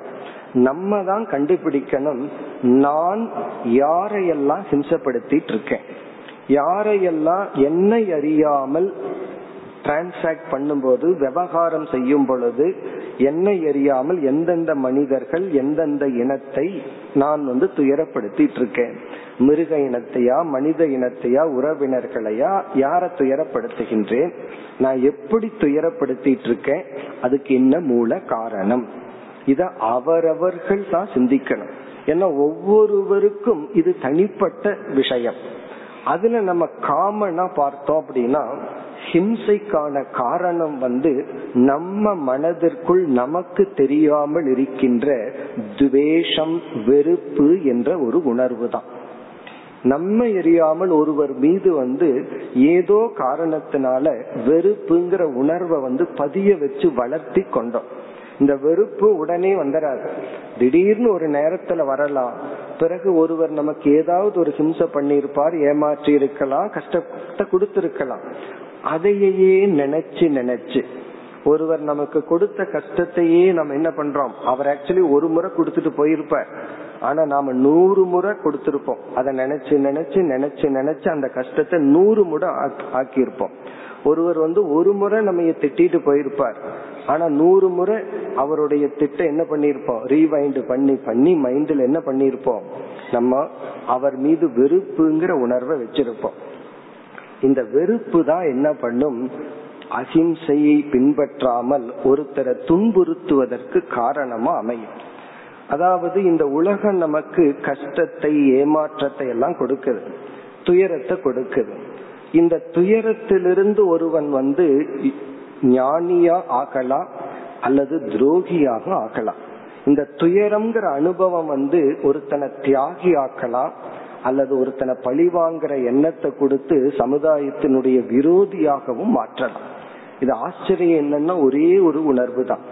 நம்ம தான் கண்டுபிடிக்கணும் நான் யாரையெல்லாம் ஹிம்சப்படுத்திட்டு இருக்கேன்? யாரையெல்லாம் என்னை அறியாமல் டிரான்சாக்ட் பண்ணும்போது விவகாரம் செய்யும் பொழுது என்னை அறியாமல் எந்தெந்த மனிதர்கள் எந்தெந்த இனத்தை நான் வந்து துயரப்படுத்திட்டு இருக்கேன். மிருக இனத்தையா மனித இனத்தையா உறவினர்களையா யார துயரப்படுத்துகின்றேன்? நான் எப்படி துயரப்படுத்திட்டு இருக்கேன்? அதுக்கு என்ன மூல காரணம்? இத அவரவர்கள் தான் சிந்திக்கணும். ஏன்னா ஒவ்வொருவருக்கும் இது தனிப்பட்ட விஷயம். அதுல நம்ம காமனா பார்த்தோம் அப்படின்னா ஹிம்சைக்கான காரணம் வந்து நம்ம மனதிற்குள் நமக்கு தெரியாமல் இருக்கின்ற துவேஷம் வெறுப்பு என்ற ஒரு உணர்வு தான். நம்ம எரியாமல் ஒருவர் மீது வந்து ஏதோ காரணத்தினால வெறுப்புங்கிற உணர்வை வந்து பதிய வச்சு வளர்த்தி கொண்டோம். இந்த வெறுப்பு உடனே வந்துடாது திடீர்னு ஒரு நேரத்துல வரலாம். பிறகு ஒருவர் நமக்கு ஏதாவது ஒரு ஹிம்சை பண்ணியிருப்பார் ஏமாற்றி இருக்கலாம் கஷ்டத்தை கொடுத்திருக்கலாம். அதையே நினைச்சு நினைச்சு. ஒருவர் நமக்கு கொடுத்த கஷ்டத்தையே நம்ம என்ன பண்றோம்? அவர் ஆக்சுவலி ஒரு முறை கொடுத்துட்டு போயிருப்பார். ஆனா நாம நூறு முறை கொடுத்திருப்போம். அதை நினைச்சு நினைச்சு நினைச்சு நினைச்சு அந்த கஷ்டத்தை நூறு முறை ஆக்கியிருப்போம். ஒருவர் வந்து ஒரு முறை நம்ம திட்டிட்டு போயிருப்பார். ஆனா நூறு முறை அவருடைய திட்டம் என்ன பண்ணிருப்போம் ரீவைண்ட் பண்ணி பண்ணி மைண்ட்ல என்ன பண்ணிருப்போம் நம்ம அவர் மீது வெறுப்புங்கிற உணர்வை வச்சிருப்போம். இந்த வெறுப்பு தான் என்ன பண்ணும்? அஹிம்சையை பின்பற்றாமல் ஒருத்தரை துன்புறுத்துவதற்கு காரணமா அமையும். அதாவது இந்த உலகம் நமக்கு கஷ்டத்தை ஏமாற்றத்தை எல்லாம் கொடுக்குது. துயரத்தை கொடுக்குது. இந்த துயரத்திலிருந்து ஒருவன் வந்து ஞானியா ஆகலாம் அல்லது துரோகியாக ஆகலாம். இந்த துயரம்ங்கிற அனுபவம் வந்து ஒருத்தனை தியாகி ஆக்கலாம் அல்லது ஒருத்தனை பழிவாங்கிற எண்ணத்தை கொடுத்து சமுதாயத்தினுடைய விரோதியாகவும் மாற்றலாம். இது ஆச்சரியம் என்னன்னா ஒரே ஒரு உணர்வு தான்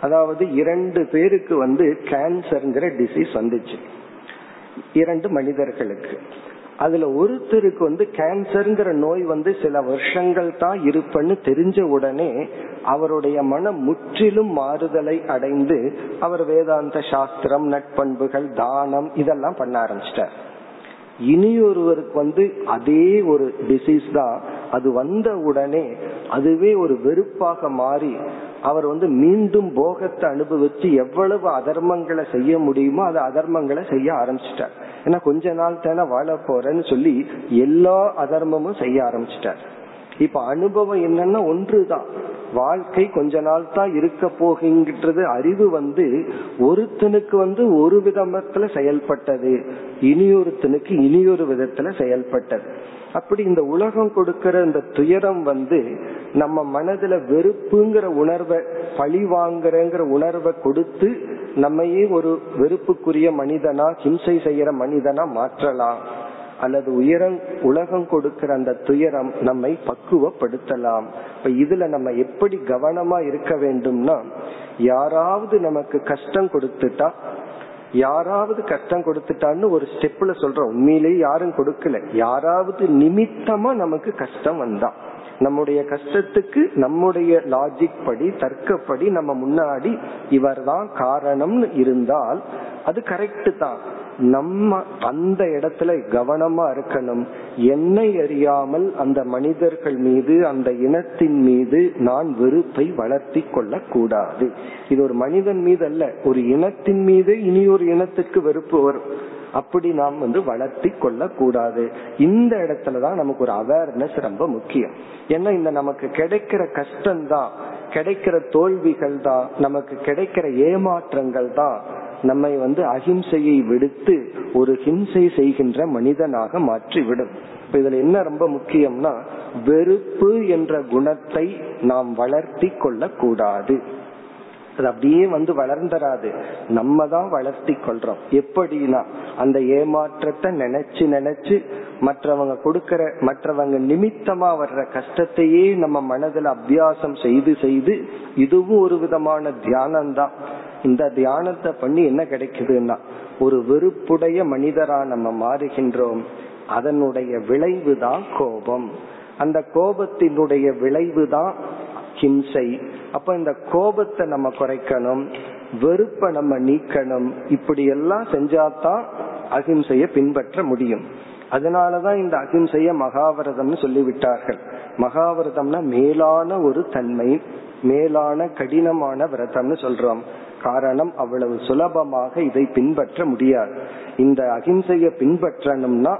அதாவது இரண்டு பேருக்கு வந்து கேன்சர்ங்கிற டிசீஸ் வந்துச்சு. இரண்டு மனிதர்களுக்கு. அதுல ஒருத்தருக்கு வந்து கேன்சர்ங்கிற நோய் வந்து சில வருஷங்கள் தான் இருப்பன்னு தெரிஞ்ச உடனே அவருடைய மனம் முற்றிலும் மாறுதலை அடைந்து அவர் வேதாந்த சாஸ்திரம் நட்பண்புகள் தானம் இதெல்லாம் பண்ண ஆரம்பிச்சிட்டார். இனி ஒருவருக்கு வந்து அதே ஒரு டிசீஸ் தான். அது வந்த உடனே அதுவே ஒரு வெறுப்பாக மாறி அவர் வந்து மீண்டும் போகத்தை அனுபவிச்சு எவ்வளவு அதர்மங்களை செய்ய முடியுமோ அது அதர்மங்களை செய்ய ஆரம்பிச்சிட்டார். ஏன்னா கொஞ்ச நாள் தானே வாழ போறேன்னு சொல்லி எல்லா அதர்மமும் செய்ய ஆரம்பிச்சிட்டார். இப்ப அனுபவம் என்னன்னா ஒன்றுதான். வாழ்க்கை கொஞ்ச நாள் தான் இருக்க போகின்றது. அறிவு வந்து ஒருத்தனுக்கு வந்து ஒரு விதத்துல செயல்பட்டது. இனியொருத்தனுக்கு இனியொரு விதத்துல செயல்பட்டது. அப்படி இந்த உலகம் கொடுக்கிற இந்த துயரம் வந்து நம்ம மனதுல வெறுப்புங்கிற உணர்வை பழி வாங்குறங்கிற உணர்வை கொடுத்து நம்மையே ஒரு வெறுப்புக்குரிய மனிதனா ஹிம்சை செய்யற மனிதனா மாற்றலாம். அல்லது உயரம் உலகம் கொடுக்கிற அந்த துயரம் நம்மை பக்குவப்படுத்தலாம். இப்ப இதுல நம்ம எப்படி கவனமா இருக்க வேண்டும்னா யாராவது நமக்கு கஷ்டம் கொடுத்துட்டா யாராவது கஷ்டம் கொடுத்துட்டான்னு ஒரு ஸ்டெப்ல சொல்றோம். உண்மையிலேயே யாரும் கொடுக்கல. யாராவது நிமித்தமா நமக்கு கஷ்டம் வந்தான் நம்முடைய கஷ்டத்துக்கு நம்முடைய லாஜிக் படி தர்க்கப்படி நம்ம முன்னாடி இவர் தான் காரணம்னு இருந்தால் அது கரெக்ட் தான். நம்ம அந்த இடத்துல கவனமா இருக்கணும். என்னை அறியாமல் அந்த மனிதர்கள் மீது அந்த இனத்தின் மீது நான் வெறுப்பை வளர்த்தி கொள்ள கூடாது இது ஒரு மனிதன் மீது அல்ல ஒரு இனத்தின் மீது இனி ஒரு இனத்துக்கு வெறுப்பு வரும். அப்படி நாம் வந்து வளர்த்தி கொள்ள கூடாது இந்த இடத்துலதான் நமக்கு ஒரு அவேர்னஸ் ரொம்ப முக்கியம். ஏன்னா இந்த நமக்கு கிடைக்கிற கஷ்டம் தான் கிடைக்கிற தோல்விகள் தான் நமக்கு கிடைக்கிற ஏமாற்றங்கள் தான் நம்மை வந்து அகிம்சையை விடுத்து ஒரு ஹிம்சை செய்கின்ற மனிதனாக மாற்றி விடும் இப்ப இதுல என்ன ரொம்ப முக்கியம்னா வெறுப்பு என்ற குணத்தை நாம் வளர்த்தி கொள்ள கூடாது அது அப்படியே வந்து வளர்ந்துராது. நம்ம தான் வளர்த்தி கொள்றோம். எப்படின்னா அந்த ஏமாற்றத்தை நினைச்சு நினைச்சு மற்றவங்க கொடுக்கற மற்றவங்க நிமித்தமா வர்ற கஷ்டத்தையே நம்ம மனதில் அபியாசம் செய்து செய்து இதுவும் ஒரு விதமான தியானம் தான் இந்த தியானத்தை பண்ணி என்ன கிடைக்குதுன்னா ஒரு வெறுப்புடைய மனிதரா நம்ம மாறுகின்றோம். அதனுடைய விளைவு தான் கோபம். அந்த கோபத்தினுடைய விளைவு தான் ஹிம்சை. அப்ப இந்த கோபத்தை நம்ம குறைக்கணும் வெறுப்பை நம்ம நீக்கணும். இப்படி எல்லாம் செஞ்சாதான் அகிம்சைய பின்பற்ற முடியும். அதனாலதான் இந்த அகிம்சைய மகாவிரதம்னு சொல்லிவிட்டார்கள். மகாவிரதம்னா மேலான ஒரு தன்மை மேலான கடினமான விரதம்னு சொல்றோம். காரணம் அவ்வளவு சுலபமாக இதை பின்பற்ற முடியாது. இந்த அகிம்சைய பின்பற்றணும்னா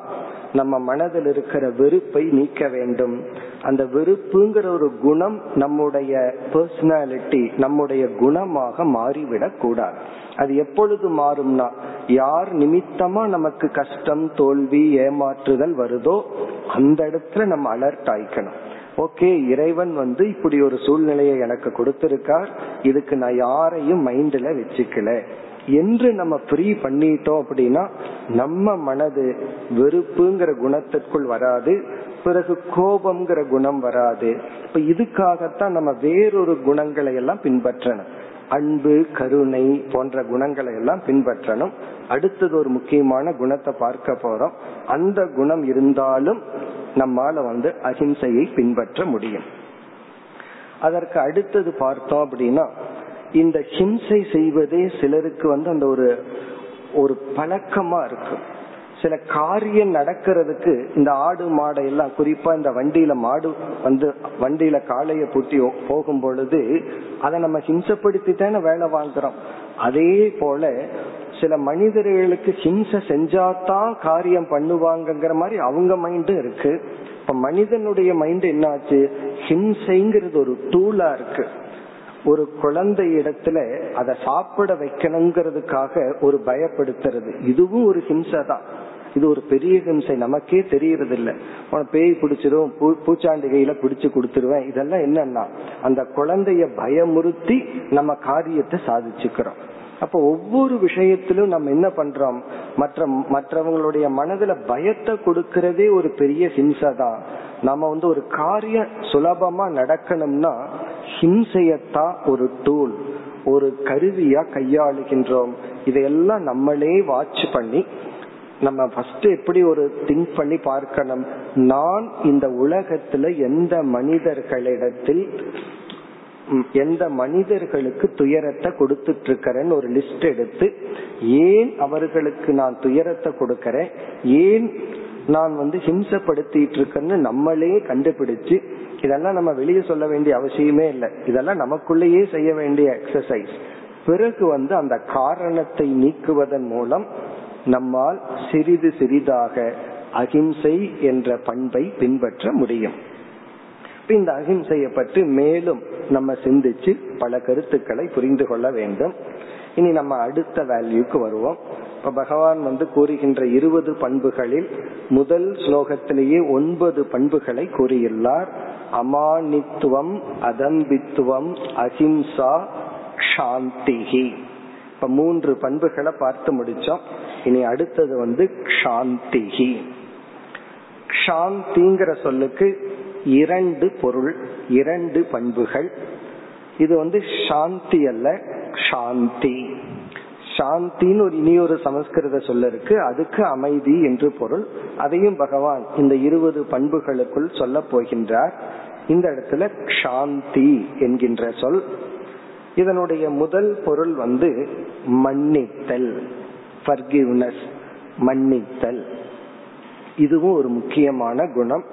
நம்ம மனதில் இருக்கிற வெறுப்பை நீக்க வேண்டும். அந்த வெறுப்புங்கிற ஒரு குணம் நம்முடைய பர்சனாலிட்டி நம்முடைய குணமாக மாறிவிடக் கூடாது. அது எப்பொழுது மாறும்னா யார் நிமித்தமா நமக்கு கஷ்டம் தோல்வி ஏமாற்றுதல் வருதோ அந்த இடத்துல நம்ம அலர்ட் ஆயிக்கணும். ஓகே இறைவன் வந்து இப்படி ஒரு சூழ்நிலையை எனக்கு கொடுத்திருக்கார். இதுக்கு நான் யாரையும் மைண்ட்ல வச்சுக்கல. என்று நம்ம ஃப்ரீ பண்ணிட்டோம் அப்படின்னா நம்ம மனது வெறுப்புங்கிற குணத்திற்குள் வராது பிறகு கோபம்ங்கிற குணம் வராது. இப்ப இதுக்காகத்தான் நம்ம வேறொரு குணங்களை எல்லாம் பின்பற்றணும். அன்பு கருணை போன்ற குணங்களை எல்லாம் பின்பற்றணும். அடுத்தது ஒரு முக்கியமான குணத்தை பார்க்க போறோம். அந்த குணம் இருந்தாலும் நம்மால வந்து அஹிம்சையை பின்பற்ற முடியும். அதற்கு அடுத்தது பார்த்தோம் அப்படின்னா இந்த ஹிம்சை செய்வதே சிலருக்கு வந்து அந்த ஒரு ஒரு பழக்கமா இருக்கு. சில காரியம் நடக்கிறதுக்கு இந்த ஆடு மாடை எல்லாம் குறிப்பா இந்த வண்டியில மாடு வந்து வண்டியில காளைய பூட்டி போகும் பொழுது அதை நம்ம ஹிம்சப்படுத்தி தானே வேலை வாங்குறோம் அதே போல சில மனிதர்களுக்கு ஹிம்சை செஞ்சாதான் காரியம் பண்ணுவாங்கங்கிற மாதிரி அவங்க மைண்டும் இருக்கு. இப்ப மனிதனுடைய மைண்ட் என்னாச்சு? ஹிம்சைங்கிறது ஒரு டூலா இருக்கு. ஒரு குழந்தை இடத்துல அதை சாப்பிட வைக்கணுங்கிறதுக்காக ஒரு பயப்படுத்துறது. இதுவும் ஒரு ஹிம்சை தான். இது ஒரு பெரிய ஹிம்சை. நமக்கே தெரியறது இல்ல பேய் பிடிச்சிரும் பூச்சாண்டி கையில பிடிச்சு கொடுத்துருவேன். இதெல்லாம் என்னன்னா அந்த குழந்தைய பயமுறுத்தி நம்ம காரியத்தை சாதிச்சுக்கிறோம். அப்ப ஒவ்வொரு விஷயத்திலும் நம்ம என்ன பண்றோம்? மற்ற மற்றவங்களுடைய மனதுல பயத்தை கொடுக்கறதே ஒரு பெரிய ஹிம்சை தான். நம்ம வந்து ஒரு காரியம் சுலபமா நடக்கணும்னா ஹிம்சையத்தான் ஒரு டூல் ஒரு கருவியா கையாளுகின்றோம். இதையெல்லாம் நம்மளே வாட்ச் பண்ணி நம்ம ஃபர்ஸ்ட் எப்படி ஒரு திங்க் பண்ணி பார்க்கணும்? நான் இந்த உலகத்துல எந்த மனிதர்களிடத்தில் எந்த மனிதர்களுக்கு துயரத்தை கொடுத்துட்டு இருக்கிறேன்னு ஒரு லிஸ்ட் எடுத்து ஏன் அவர்களுக்கு நான் துயரத்தை கொடுக்கறேன்? ஏன் நான் வந்து ஹிம்சப்படுத்திட்டு இருக்கேன்னு நம்மளே கண்டுபிடிச்சு இதெல்லாம் நம்ம வெளியே சொல்ல வேண்டிய அவசியமே இல்லை. இதெல்லாம் நமக்குள்ளேயே செய்ய வேண்டிய எக்ஸசைஸ் பிறகு வந்து அந்த காரணத்தை நீக்குவதன் மூலம் நம்மால் சிறிது சிறிதாக அகிம்சை என்ற பண்பை பின்பற்ற முடியும். இந்த அகிம்சையை பற்றி மேலும் நம்ம சிந்திச்சு பல கருத்துக்களை புரிந்து கொள்ள வேண்டும். இனி நம்ம அடுத்த வேல்யூக்கு வருவோம். இப்ப பகவான் வந்து கூறுகின்ற இருபது பண்புகளில் முதல் ஸ்லோகத்திலேயே ஒன்பது பண்புகளை கூறியுள்ளார். அமானித்துவம் அதம்பித்துவம் அஹிம்சா சாந்திகி இப்ப மூன்று பண்புகளை பார்த்து முடிச்சோம். இனி அடுத்தது வந்து சாந்திகி சாந்திங்கிற சொல்லுக்கு இரண்டு பொருள் இரண்டு பண்புகள். இது வந்து சாந்தி அல்ல சாந்தி. சாந்தின்னு ஒரு இனி ஒரு சமஸ்கிருத சொல்ல இருக்கு. அதுக்கு அமைதி என்று பொருள். அதையும் பகவான் இந்த இருபது பண்புகளுக்குள் சொல்ல போகின்றார். இந்த இடத்துல சாந்தி என்கின்ற சொல். இதனுடைய முதல் பொருள் வந்து மன்னித்தல் ஃபர்கிவ்னஸ் மன்னித்தல். இதுவும் ஒரு முக்கியமான குணம்.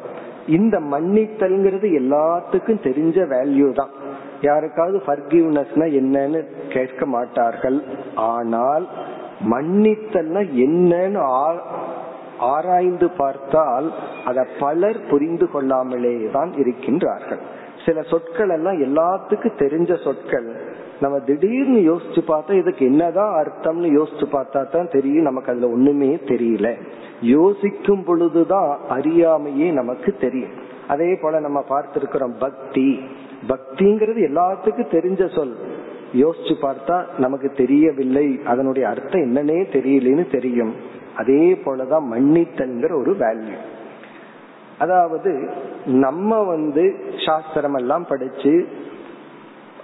இந்த மன்னித்தல்ங்கிறது எல்லாத்துக்கும் தெரிஞ்ச வேல்யூ தான். யாருக்காவது ஃபர்கிவ்னஸ்னா என்னன்னு கேட்க மாட்டார்கள். ஆனால் மன்னித்தல்னா என்னன்னு ஆராய்ந்து பார்த்தால் அதை பலர் புரிந்து கொள்ளாமலே தான் இருக்கின்றார்கள். சில சொற்கள் எல்லாம் எல்லாத்துக்கும் தெரிஞ்ச சொற்கள். நம்ம திடீர்னு யோசிச்சு பார்த்தா இதுக்கு என்னதான் அர்த்தம்னு யோசிச்சு பார்த்தா தான் தெரியும் நமக்கு அதுல ஒண்ணுமே தெரியல. யோசிக்கும் பொழுதுதான் அறியாமையே நமக்கு தெரியும். அதே போல நம்ம பார்த்திருக்கிறோம் பக்தி. பக்திங்கிறது எல்லாத்துக்கும் தெரிஞ்ச சொல். யோசிச்சு பார்த்தா நமக்கு தெரியவில்லை அதனுடைய அர்த்தம் என்னன்னே தெரியலன்னு தெரியும். அதே போலதான் மன்னித்தல்ங்கிற ஒரு வேல்யூ அதாவது நம்ம வந்து சாஸ்திரம் எல்லாம் படிச்சு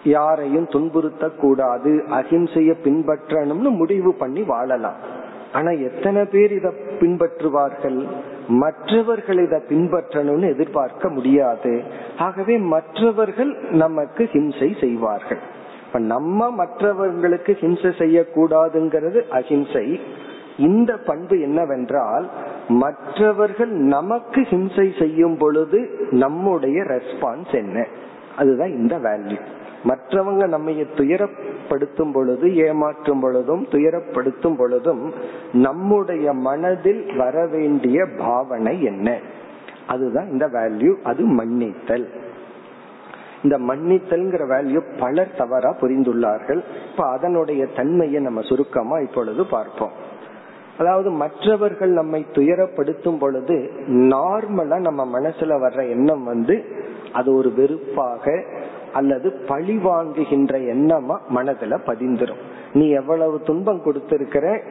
யாரையும் துன்புறுத்த கூடாது அகிம்சைய பின்பற்றணும்னு முடிவு பண்ணி வாழலாம். ஆனா எத்தனை பேர் இத பின்பற்றுவார்கள்? மற்றவர்கள் இதை பின்பற்றணும்னு எதிர்பார்க்க முடியாது. ஆகவே மற்றவர்கள் நமக்கு ஹிம்சை செய்வார்கள். இப்ப நம்ம மற்றவர்களுக்கு ஹிம்சை செய்யக்கூடாதுங்கிறது அஹிம்சை. இந்த பண்பு என்னவென்றால் மற்றவர்கள் நமக்கு ஹிம்சை செய்யும் பொழுது நம்முடைய ரெஸ்பான்ஸ் என்ன? அதுதான் இந்த வேல்யூ மற்றவங்க நம்ம துயரப்படுத்தும் பொழுது ஏமாற்றும் பொழுதும் துயரப்படுத்தும் பொழுதும் நம்முடைய மனதில் வர வேண்டிய பாவனை என்ன? அதுதான் இந்த வேல்யூ அது மன்னித்தல். இந்த மன்னித்தல்ங்கிற வேல்யூ பலர் தவறா புரிந்துள்ளார்கள். இப்ப அதனுடைய தன்மையை நம்ம சுருக்கமா இப்பொழுது பார்ப்போம். அதாவது மற்றவர்கள் நம்மை துயரப்படுத்தும் பொழுது நார்மலா நம்ம மனசுல வர்ற எண்ணம் வந்து அது ஒரு வெறுப்பாக அல்லது பழி வாங்குகின்ற எண்ணமா மனதுல பதிந்துரும். நீ எவ்வளவு துன்பம் கொடுத்திருக்கிற?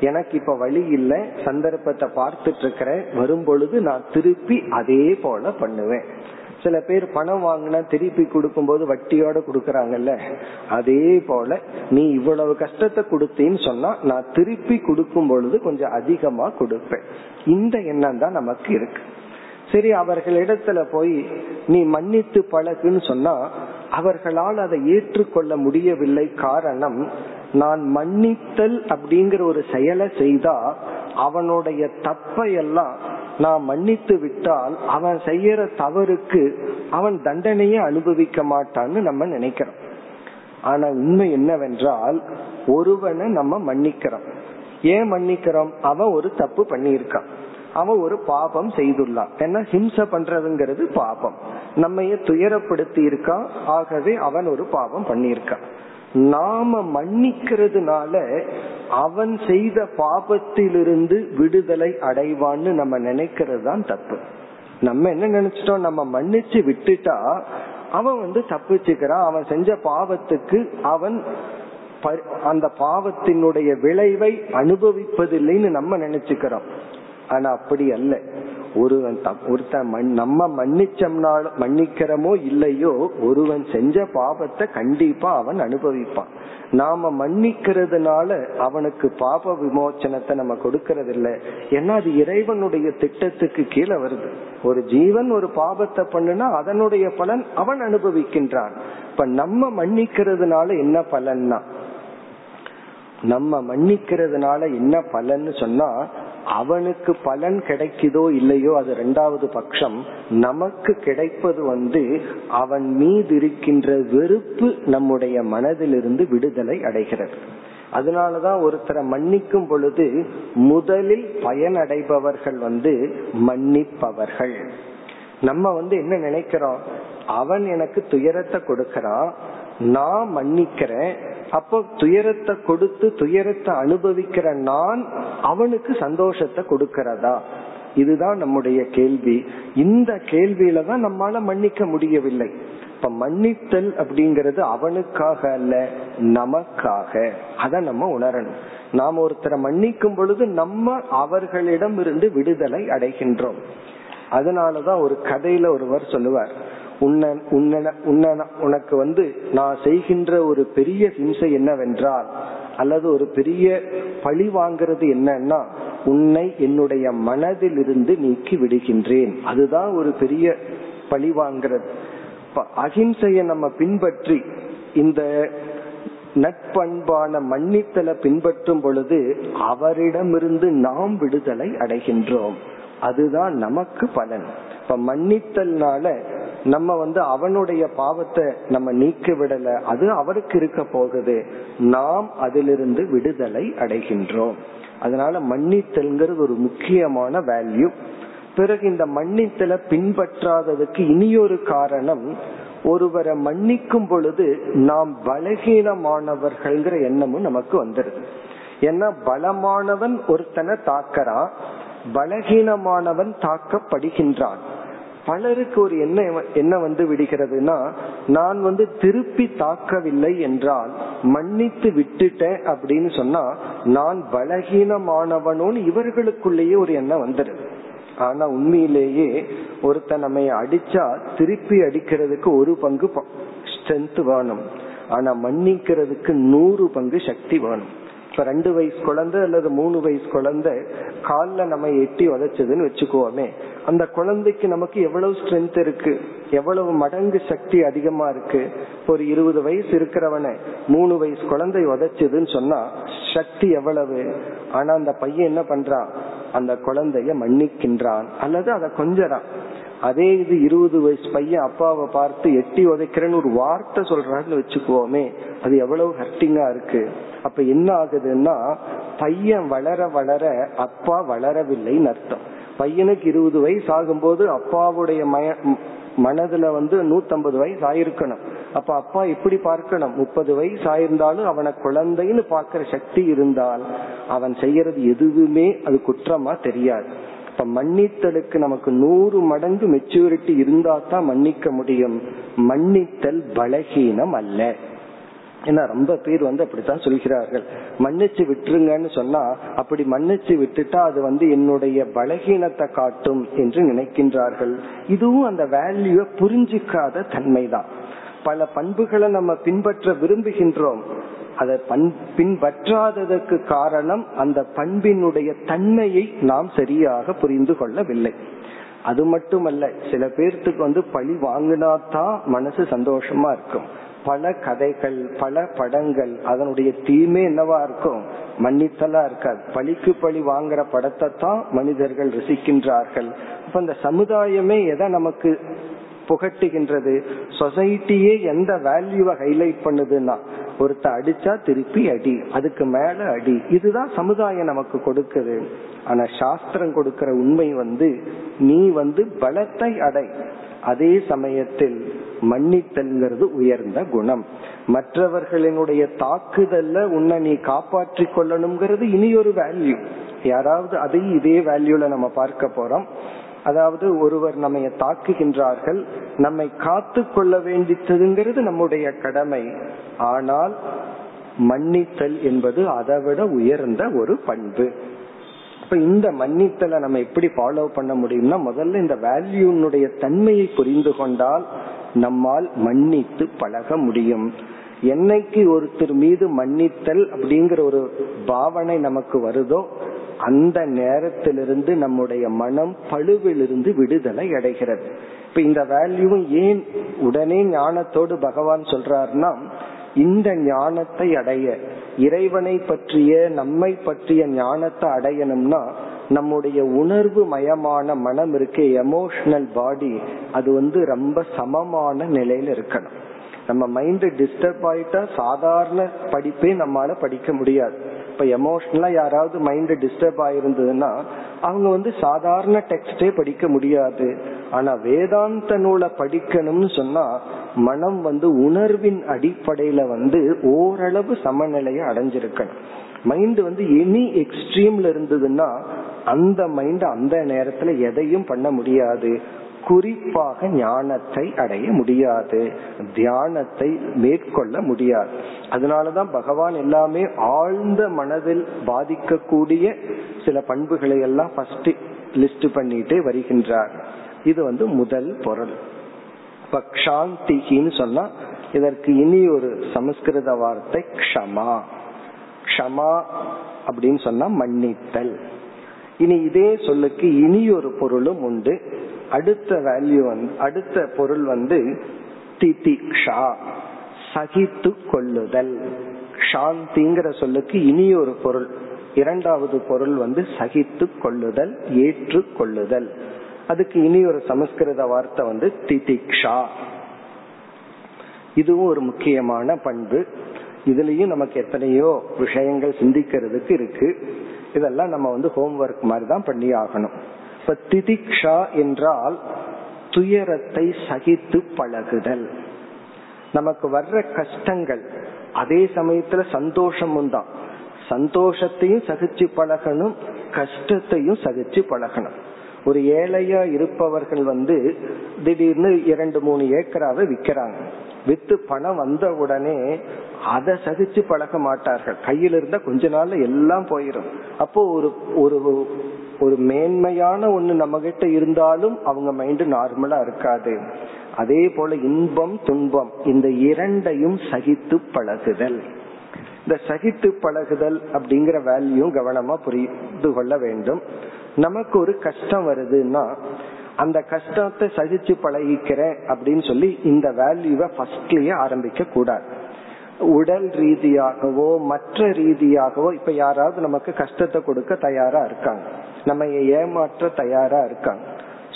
எனக்கு இப்ப வழி இல்லை. சந்தர்ப்பத்தை பார்த்துட்டு இருக்கிற வரும்பொழுது நான் திருப்பி அதே போல பண்ணுவேன். சில பேர் பணம் வாங்கினா திருப்பி கொடுக்கும் போது வட்டியோட கொடுக்கறாங்கல்ல? அதே போல நீ இவ்வளவு கஷ்டத்தை கொடுத்தீன்னு சொன்னா நான் திருப்பி கொடுக்கும் பொழுது கொஞ்சம் அதிகமா கொடுப்பேன். இந்த எண்ணம் தான் நமக்கு இருக்கு. சரி அவர்களிடத்துல போய் நீ மன்னித்து பழகுன்னு சொன்னா அவர்களால் அதை ஏற்றுக்கொள்ள முடியவில்லை. காரணம் நான் மன்னித்தல் அப்படிங்கிற ஒரு செயலை செய்தா அவனுடைய தப்பை எல்லாம் நான் மன்னித்து விட்டால் அவன் செய்யற தவறுக்கு அவன் தண்டனையை அனுபவிக்க மாட்டான்னு நம்ம நினைக்கிறோம். ஆனா உண்மை என்னவென்றால் ஒருவனை நம்ம மன்னிக்கிறோம். ஏன் மன்னிக்கிறோம்? அவன் ஒரு தப்பு பண்ணியிருக்கான். அவன் ஒரு பாபம் செய்துள்ளான் ஏன்னா ஹிம்ச பண்றதுங்கிறது பாபம். நம்ம துயரப்படுத்தி இருக்கான் ஆகவே அவன் ஒரு பாவம் பண்ணியிருக்கான் நாம மன்னிக்கிறதுனால அவன் செய்த பாபத்திலிருந்து விடுதலை அடைவான்னு நம்ம நினைக்கிறது தான் தப்பு. நம்ம என்ன நினைச்சிட்டோம்? நம்ம மன்னிச்சு விட்டுட்டா அவன் வந்து தப்பிச்சுக்கிறான் அவன் செஞ்ச பாவத்துக்கு அவன் அந்த பாவத்தினுடைய விளைவை அனுபவிப்பதில்லைன்னு நம்ம நினைச்சுக்கிறோம். ஆனா அப்படி அல்ல. ஒருவன் ஒருத்தன் நம்ம மன்னிச்சம்னாலும் மன்னிக்கிறமோ இல்லையோ ஒருவன் செஞ்ச பாபத்தை கண்டிப்பா அவன் அனுபவிப்பான். நாம மன்னிக்கிறதுனால அவனுக்கு பாப விமோச்சனத்தை நம்ம கொடுக்கறது இல்லை ஏன்னா அது இறைவனுடைய திட்டத்துக்கு கீழே வருது. ஒரு ஜீவன் ஒரு பாபத்தை பண்ணுனா அதனுடைய பலன் அவன் அனுபவிக்கின்றான். இப்ப நம்ம மன்னிக்கிறதுனால என்ன பலன்னா நம்ம மன்னிக்கிறதுனால என்ன பலன்னு சொன்னா அவனுக்கு பலன் கிடைக்குதோ இல்லையோ அது ரெண்டாவது பட்சம் நமக்கு கிடைப்பது வந்து அவன் மீது இருக்கின்ற வெறுப்பு நம்முடைய மனதிலிருந்து விடுதலை அடைகிறது. அதனாலதான் ஒருத்தரை மன்னிக்கும் பொழுது முதலில் பயனடைபவர்கள் வந்து மன்னிப்பவர்கள். நம்ம வந்து என்ன நினைக்கிறோம்? அவன் எனக்கு துயரத்தை கொடுக்கறான் நான் மன்னிக்கிறேன் அப்போ துயரத்தை கொடுத்து துயரத்தை அனுபவிக்கிற நான் அவனுக்கு சந்தோஷத்தை கொடுக்கிறதா? இதுதான் நம்முடைய கேள்வி. இந்த கேள்வியில தான் நம்மால மன்னிக்க முடியவில்லை. இப்ப மன்னித்தல் அப்படிங்கறது அவனுக்காக அல்ல நமக்காக. அத நம்ம உணரணும். நாம் ஒருத்தரை மன்னிக்கும் பொழுது நம்ம அவர்களிடம் இருந்து விடுதலை அடைகின்றோம். அதனாலதான் ஒரு கதையில ஒருவர் சொல்லுவார். உனக்கு வந்து நான் செய்கின்ற ஒரு பெரிய ஹிம்சை என்னவென்றால் அல்லது ஒரு பெரிய பழி வாங்கிறது என்னன்னா உன்னை என்னுடைய மனதில் இருந்து நீக்கி விடுகின்றேன். அதுதான் ஒரு பெரிய பழி வாங்கிறது. அகிம்சையை நம்ம பின்பற்றி இந்த நட்பண்பான மன்னித்தலை பின்பற்றும் பொழுது அவரிடமிருந்து நாம் விடுதலை அடைகின்றோம். அதுதான் நமக்கு பலன். இப்ப மன்னித்தல்னால நம்ம வந்து அவனுடைய பாவத்தை நம்ம நீக்கி விடல அது அவருக்கு இருக்க போகுது. நாம் அதிலிருந்து விடுதலை அடைகின்றோம். அதனால மன்னித்தல்ங்கிறது ஒரு முக்கியமான வேல்யூ பிறகு இந்த மன்னித்தல பின்பற்றாததுக்கு இனியொரு காரணம் ஒருவரை மன்னிக்கும் பொழுது நாம் பலகீனமானவர்கள்ங்கிற எண்ணமும் நமக்கு வந்துடுது ஏன்னா பலமானவன் ஒருத்தனை தாக்கறான் பலகீனமானவன் தாக்கப்படுகின்றான். பலருக்கு ஒரு என்ன என்ன வந்து விடுகிறதுனா நான் வந்து திருப்பி தாக்கவில்லை என்றால் மன்னித்து விட்டுட்டேன் அப்படின்னு சொன்னா நான் பலகீனமானவனோன்னு இவர்களுக்குள்ளேயே ஒரு எண்ணம் வந்துடுது ஆனா உண்மையிலேயே ஒருத்தன் நம்ம அடிச்சா திருப்பி அடிக்கிறதுக்கு ஒரு பங்கு ஸ்ட்ரென்த் வேணும். ஆனா மன்னிக்கிறதுக்கு நூறு பங்கு சக்தி வேணும். இப்ப ரெண்டு வயசு குழந்தை அல்லது மூணு வயசு குழந்தை கால்ல நம்ம எட்டி உதைச்சதுன்னு வச்சுக்கோமே அந்த குழந்தைக்கு நமக்கு எவ்வளவு ஸ்ட்ரென்த் இருக்கு? எவ்வளவு மடங்கு சக்தி அதிகமா இருக்கு? ஒரு இருபது வயசு இருக்கிறவனை மூணு வயசு குழந்தை உதைச்சதுன்னு சொன்னா சக்தி எவ்வளவு? ஆனா அந்த பையன் என்ன பண்றான்? அந்த குழந்தைய மன்னிக்கின்றான். அல்லது அதை கொஞ்சறான். அதே இது இருபது வயசு பையன் அப்பாவை பார்த்து எட்டி உதைக்கிறேன்னு ஒரு வார்த்தை சொல்றாருன்னு வச்சுக்குவோமே. அது எவ்வளவு ஹர்ட்டிங்கா இருக்கு. அப்ப என்ன ஆகுதுன்னா பையன் வளர வளர அப்பா வளரவில்லைன்னு அர்த்தம். பையனுக்கு இருபது வயசு ஆகும்போது அப்பாவுடைய மய மனதுல வந்து நூத்தம்பது வயசு ஆயிருக்கணும். அப்ப அப்பா எப்படி பார்க்கணும்? முப்பது வயசு ஆயிருந்தாலும் அவனை குழந்தைன்னு பாக்குற சக்தி இருந்தால் அவன் செய்யறது எதுவுமே அது குற்றமா தெரியாது. இப்ப மன்னித்தலுக்கு நமக்கு நூறு மடங்கு மெச்சூரிட்டி இருந்தா தான் மன்னிக்க முடியும். மன்னித்தல் பலகீனம் அல்ல. ஏன்னா ரொம்ப பேர் வந்து அப்படித்தான் சொல்கிறார்கள். மன்னிச்சு விட்டுருங்கன்னு சொன்னா அப்படி மன்னிச்சு விட்டுட்டா அது வந்து என்னுடைய பலகீனத்தை காட்டும் என்று நினைக்கின்றார்கள். இதுவும் அந்த வேல்யூவை புரிஞ்சிக்காத தன்மைதான். பல பண்புகளை நம்ம பின்பற்ற விரும்புகின்றோம். அதை பின்பற்றாததற்கு காரணம் அந்த பண்பினுடைய தன்மையை நாம் சரியாக புரிந்து கொள்ளவில்லை. அது மட்டுமல்ல சில பேர்த்துக்கு வந்து பழி வாங்கினாதான் மனசு சந்தோஷமா இருக்கும். பல கதைகள் பல படங்கள் அதனுடைய தீமே என்னவா இருக்கும்? மன்னித்தலா இருக்காது. பழிக்கு பழி வாங்குற படத்தை தான் மனிதர்கள் ரசிக்கின்றார்கள். அப்ப அந்த சமுதாயமே எதை நமக்கு புகட்டுகின்றது? சொசைட்டியே எந்த வேல்யூவை ஹைலைட் பண்ணுதுன்னா ஒருத்த அடிச்சா திருப்பி அடி அதுக்கு மேல அடி. இதுதான் சமுதாயம் நமக்கு கொடுக்குது. ஆனா சாஸ்திரம் கொடுக்கிற உண்மை வந்து நீ வந்து பலத்தை அடை. அதே சமயத்தில் மன்னித்தல்ங்கிறது உயர்ந்த குணம். மற்றவர்களினுடைய தாக்குதல்ல உன்னை நீ காப்பாற்றி கொள்ளணுங்கிறது இனி ஒரு வேல்யூ யாராவது அதையும் இதே வேல்யூல நம்ம பார்க்க போறோம். அதாவது ஒருவர் நம்மை தாக்குகின்றார்கள் நம்மை காத்து கொள்ள வேண்டித்ததுங்கிறது நம்முடைய கடமை. ஆனால் மன்னித்தல் என்பது அதைவிட உயர்ந்த ஒரு பண்பு. இப்ப இந்த மன்னித்தலை நம்ம எப்படி ஃபாலோ பண்ண முடியும்னா முதல்ல இந்த வேல்யூனுடைய தன்மையை புரிந்து கொண்டால் நம்மால் மன்னித்து பழக முடியும். என்னைக்கு ஒருத்தர் மீது மன்னித்தல் அப்படிங்கிற ஒரு பாவனை நமக்கு வருதோ அந்த நேரத்திலிருந்து நம்முடைய மனம் பழுவிலிருந்து விடுதலை அடைகிறது. இப்ப இந்த வேல்யூவும் ஏன் உடனே ஞானத்தோடு பகவான் சொல்றாருன்னா இந்த ஞானத்தை அடைய இறைவனை பற்றிய நம்மை பற்றிய ஞானத்தை அடையணும்னா நம்முடைய உணர்வு மயமான மனம் இருக்கு எமோஷனல் பாடி அது வந்து ரொம்ப சமமான நிலையில இருக்கணும். நம்ம மைண்ட் டிஸ்டர்ப் ஆயிட்டா சாதாரண படிப்பே நம்மளால படிக்க முடியாது. இப்ப எமோஷனலா யாராவது மைண்ட் டிஸ்டர்ப் ஆயிருந்ததுன்னா அவங்க வந்து சாதாரண டெக்ஸ்டே படிக்க முடியாது. ஆனா வேதாந்த நூலை படிக்கணும்னு சொன்னா மனம் வந்து உணர்வின் அடிப்படையில வந்து ஓரளவு சமநிலையை அடைஞ்சிருக்கணும். மைண்ட் வந்து எனி எக்ஸ்ட்ரீம்ல இருந்ததுன்னா அந்த மைண்ட் அந்த நேரத்துல எதையும் பண்ண முடியாது. குறிப்பாக ஞானத்தை அடைய முடியாது. தியானத்தை மேற்கொள்ள முடியாது. அதனாலதான் பகவான் எல்லாமே ஆழ்ந்த மனதில் பாதிக்கக்கூடிய சில பண்புகளை எல்லாம் ஃபர்ஸ்ட் லிஸ்ட் பண்ணிட்டே வருகின்றார். இது வந்து முதல் பொருள். பக்ஷாந்திகின்னு சொன்னா இதற்கு இனி ஒரு சமஸ்கிருத வார்த்தை க்ஷமா. க்ஷமா அப்படின்னு சொன்னா மன்னித்தல். இனி இதே சொல்லுக்கு இனி ஒரு பொருளும் உண்டு. அடுத்த வேல்யூ வந்து அடுத்த பொருள் வந்து திதிக்ஷா சகித்து கொள்ளுதல். சாந்திங்கிற சொல்லுக்கு இனி ஒரு பொருள். இரண்டாவது பொருள் வந்து சகித்து கொள்ளுதல் ஏற்று கொள்ளுதல். அதுக்கு இனி ஒரு சமஸ்கிருத வார்த்தை வந்து திதிக்ஷா இதுவும் ஒரு முக்கியமான பண்பு. இதுலயும் நமக்கு எத்தனையோ விஷயங்கள் சிந்திக்கிறதுக்கு இருக்கு. இதெல்லாம் நம்ம வந்து ஹோம்ஒர்க் மாதிரி தான் பண்ணி ஆகணும். இப்ப திதிக்ஷா என்றால் துயரத்தை சகித்து பழகுதல். நமக்கு வர்ற கஷ்டங்கள் அதே சமயத்துல சந்தோஷமும் தான். சந்தோஷத்தையும் சகிச்சு பழகணும் கஷ்டத்தையும் சகிச்சு பழகணும். ஒரு ஏழையா இருப்பவர்கள் வந்து திடீர்னு இரண்டு மூணு ஏக்கராவை விற்கிறாங்க வித்து பணம் வந்த உடனே அதை சகிச்சு பழக மாட்டார்கள். கையில் இருந்த கொஞ்ச நாள்ல எல்லாம் போயிடும் அப்போ ஒரு ஒரு ஒரு மேன்மையான ஒண்ணு நம்ம கிட்ட இருந்தாலும் அவங்க மைண்ட் நார்மலா இருக்காது. அதே போல இன்பம் துன்பம் இந்த இரண்டையும் சகித்து பழகுதல். இந்த சகித்து பழகுதல் அப்படிங்கிற வேல்யூ கவனமா புரிந்து கொள்ள வேண்டும். நமக்கு ஒரு கஷ்டம் வருதுன்னா அந்த கஷ்டத்தை சகிச்சு பழகிக்கிறேன் அப்படின்னு சொல்லி இந்த வேல்யூவை ஃபர்ஸ்ட்லயே ஆரம்பிக்க கூடாது. உடல் ரீதியாகவோ மற்ற ரீதியாகவோ இப்ப யாராவது நமக்கு கஷ்டத்தை கொடுக்க தயாரா இருக்காங்க. நம்ம ஏமாற்ற தயாரா இருக்காங்க.